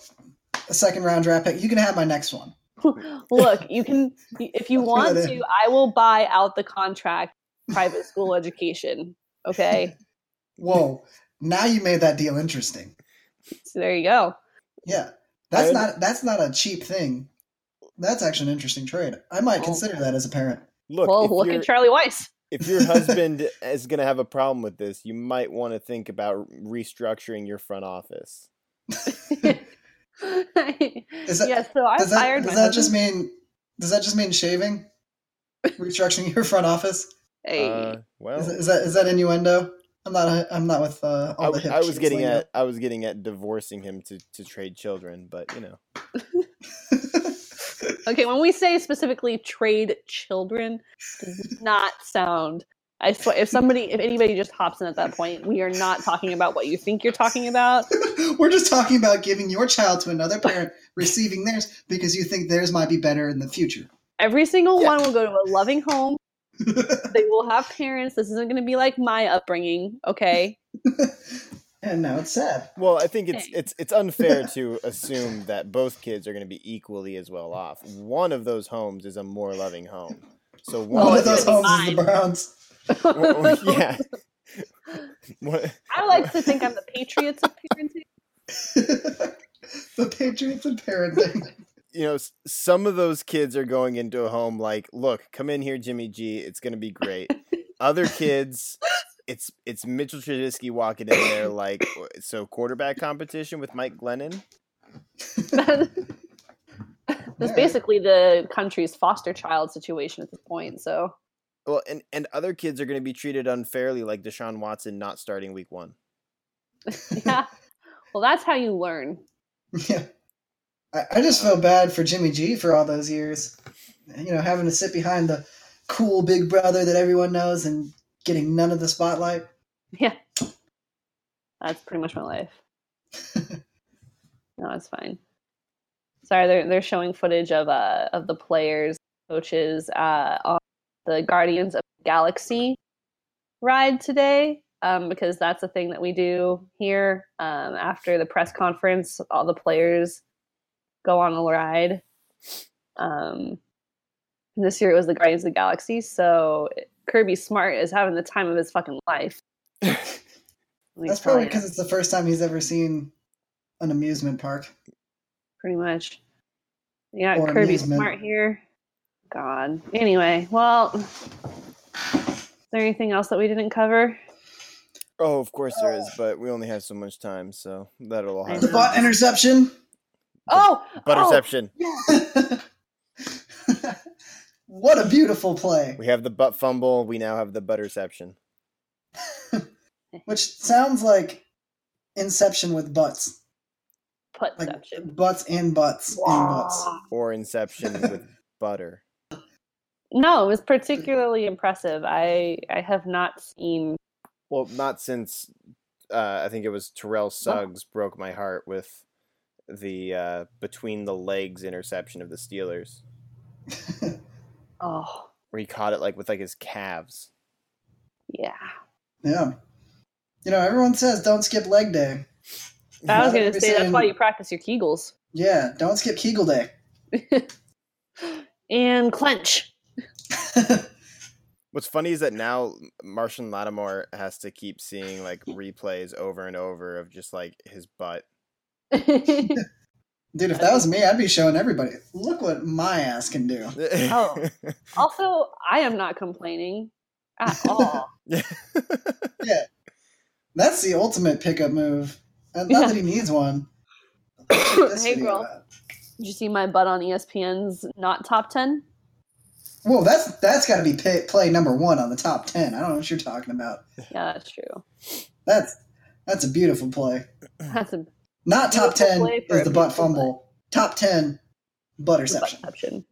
A: a second round draft pick. You can have my next one.
D: look, you can if you want to,
A: in.
D: I will buy out the contract private school education. Okay.
A: Whoa! Now you made that deal interesting.
D: So there you go.
A: Yeah, that's not that's not a cheap thing. That's actually an interesting trade. I might
D: Oh.
A: consider that as a parent.
B: Look,
D: well, look at Charlie Weis.
B: if your husband is going to have a problem with this, you might want to think about restructuring your front office.
A: Is that-
D: yes, so I
A: does that
D: fired
A: does
D: my
A: that just mean does that just mean shaving? Restructuring your front office?
D: Hey,
B: Uh, well,
A: Is, is that is that innuendo? I'm not. I'm not with uh, all
B: I,
A: the hip.
B: I was getting
A: lingo.
B: at I was getting at divorcing him to, to trade children, but you know.
D: Okay, when we say specifically trade children, does not sound. I swear, if somebody, if anybody just hops in at that point, we are not talking about what you think you're talking about.
A: We're just talking about giving your child to another parent, receiving theirs because you think theirs might be better in the future.
D: Every single
B: Yeah.
D: one will go to a loving home. They will have parents. This isn't going to be like my upbringing. Okay,
A: and now it's sad.
B: Well, I think it's
D: Hey.
B: it's it's unfair to assume that both kids are going to be equally as well off. One of those homes is a more loving home. So one,
A: One
D: Well,
A: of those homes
D: be
A: is the Browns.
B: Well, well, yeah. What-
D: I like to think I'm the Patriots of parenting.
A: the Patriots of parenting.
B: you know, some of those kids are going into a home like, look, come in here, Jimmy G. It's going to be great. Other kids, it's it's Mitchell Trubisky walking in there like, so quarterback competition with Mike Glennon.
D: It's basically the country's foster child situation at this point. So
B: Well, and and other kids are going to be treated unfairly, like Deshaun Watson not starting Week One.
D: yeah, well, that's how you learn.
A: Yeah. I, I just feel bad for Jimmy G for all those years. You know, having to sit behind the cool big brother that everyone knows and getting none of the spotlight.
D: Yeah, that's pretty much my life. no, it's fine. Sorry, they're they're showing footage of uh of the players, coaches uh on the Guardians of the Galaxy ride today. Um, because that's a thing that we do here. Um, after the press conference, all the players go on a ride. Um, this year it was the Guardians of the Galaxy, so Kirby Smart is having the time of his fucking life.
A: That's probably because it's the first time he's ever seen an amusement park.
D: pretty much. Yeah,
A: Or
D: Kirby
A: amusement.
D: Smart here. God. Anyway, well, is there anything else that we didn't cover?
B: Oh, of course there is, oh. but we only have so much time, so that'll all
D: I
B: have
A: The
D: bot
A: butt interception.
D: Oh,
B: Butterception. Oh!
A: what a beautiful play.
B: We have the butt fumble. We now have the butterception.
A: Which sounds like Inception with butts.
D: oh,
A: Like butts and butts and butts.
B: Or Inception with butter.
D: No, it was particularly impressive. I I have not seen.
B: Well, not since uh, I think it was Terrell Suggs broke my heart with the uh, between the legs interception of the Steelers,
D: Oh,
B: where he caught it like with like his calves.
D: yeah.
A: Yeah. You know, everyone says don't skip leg day.
D: I was gonna
A: every
D: say that's why you practice your Kegels
A: Yeah, don't skip Kegel day.
D: and clench.
B: What's funny is that now Marshon Lattimore has to keep seeing like replays over and over of just like his butt.
A: Dude, if that was me, I'd be showing everybody. Look what my ass can do.
D: Oh. also, I am not complaining at all.
A: Yeah. That's the ultimate pickup move. And not
D: Yeah.
A: that he needs one.
D: Hey, girl.
A: out.
D: Did you see my butt on ESPN's not top ten?
A: Whoa, that's that's got to be pay, play number one on the top ten. I don't know what you're talking about.
D: Yeah, that's true.
A: That's that's a beautiful play.
D: That's a
A: Not top ten is the butt
D: beautiful
A: fumble. Top ten, butterception.
D: butterception.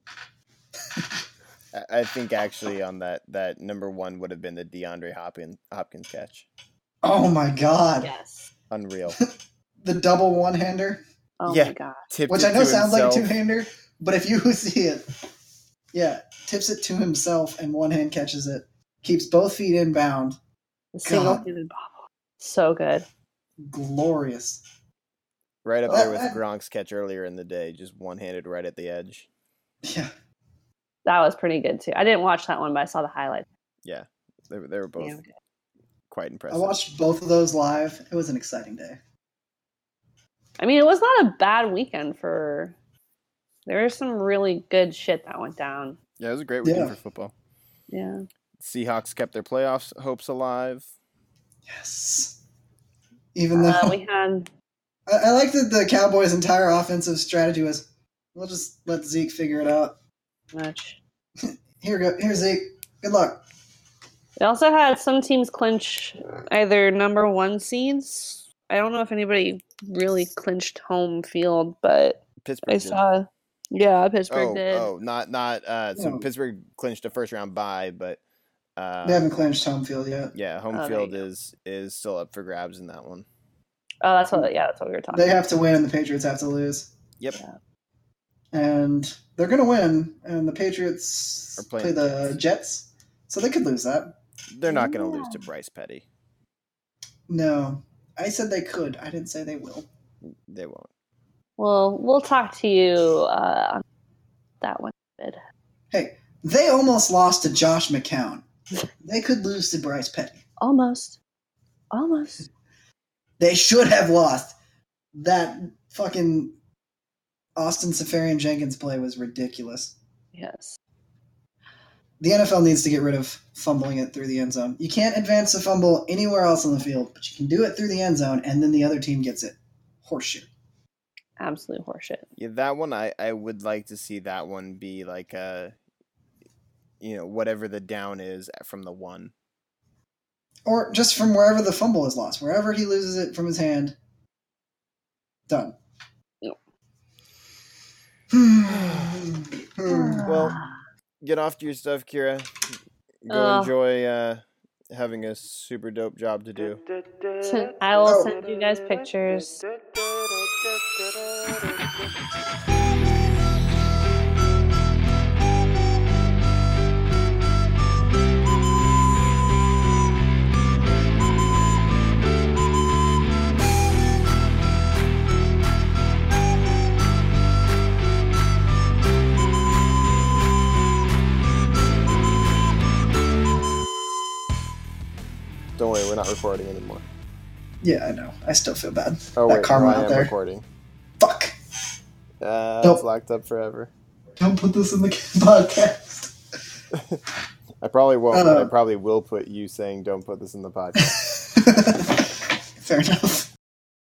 B: I- I think actually on that that number one would have been the DeAndre Hopkins Hopkins catch.
A: Oh my god,
D: Yes.
B: Unreal.
A: the double one hander,
D: Oh
B: Yeah.
D: my god.
B: Tipped
A: which I know
B: to
A: sounds like a two hander, but if you see it, yeah, tips it to himself and one hand catches it, keeps both feet inbound.
D: The single
A: God.
D: handed bobble. So good.
A: Glorious.
B: Right up there with Gronk's catch earlier in the day, just one handed right at the edge.
A: Yeah,
D: That was pretty good too. I didn't watch that one, but I saw the highlight.
B: Yeah, they, were- they were both
D: Damn.
B: quite impressive.
A: I watched both of those live. It was an exciting day.
D: I mean, it was not a bad weekend for. There was some really good shit that went down.
B: Yeah, it was a great weekend
A: Yeah.
B: for football.
D: Yeah.
B: Seahawks kept their playoffs hopes alive.
A: Yes. Even though
D: Uh, we had.
A: I, I like that the Cowboys' entire offensive strategy was, we'll just let Zeke figure it out.
D: Much.
A: Here we go, here Zeke. Good luck.
D: They also had some teams clinch either number one seeds. I don't know if anybody really clinched home field, but
B: Pittsburgh.
D: I
B: did.
D: saw. Yeah, Pittsburgh
B: Oh,
D: did.
B: oh, not not. Uh, so
A: No.
B: Pittsburgh clinched a first round bye, but uh,
A: they haven't clinched home field yet.
B: yeah, home
D: Oh, there you
B: field
D: go.
B: is is still up for grabs in that one.
D: Oh, that's what. Yeah, that's what we were talking.
A: They have to win, and the Patriots have to lose.
B: Yep.
A: And they're going to win, and the Patriots play
B: the
A: the
B: Jets.
A: Jets, so they could lose that.
B: They're not going to lose to Bryce Petty.
A: No, I said they could. I didn't say they will.
B: They won't.
D: Well, we'll talk to you uh, on that one.
A: Hey, they almost lost to Josh McCown. They could lose to Bryce Petty.
D: Almost. Almost.
A: They should have lost. That fucking Austin Seferian-Jenkins play was ridiculous.
D: Yes.
A: The NFL needs to get rid of fumbling it through the end zone. You can't advance a fumble anywhere else on the field, but you can do it through the end zone, and then the other team gets it. Horseshit.
D: Absolute horseshit.
B: Yeah, that one I I would like to see that one be like a, you know, whatever the down is from the one.
A: Or just from wherever the fumble is lost. Wherever he loses it from his hand. Done.
D: Yep.
B: Well, Get off to your stuff, Kira. Go
D: Ugh.
B: enjoy uh, having a super dope job to do.
D: I will
A: Oh.
D: send you guys pictures.
B: Don't worry, we're not recording anymore.
A: Yeah, I know. I still feel bad.
B: Oh
A: that
B: wait,
A: karma
B: no, I
A: out
B: am
A: there.
B: recording.
A: Fuck.
B: Uh,
A: Nope.
B: It's locked up forever.
A: Don't put this in the podcast.
B: I probably won't, but I
A: Uh.
B: probably will put you saying, "Don't put this in the podcast."
A: Fair enough.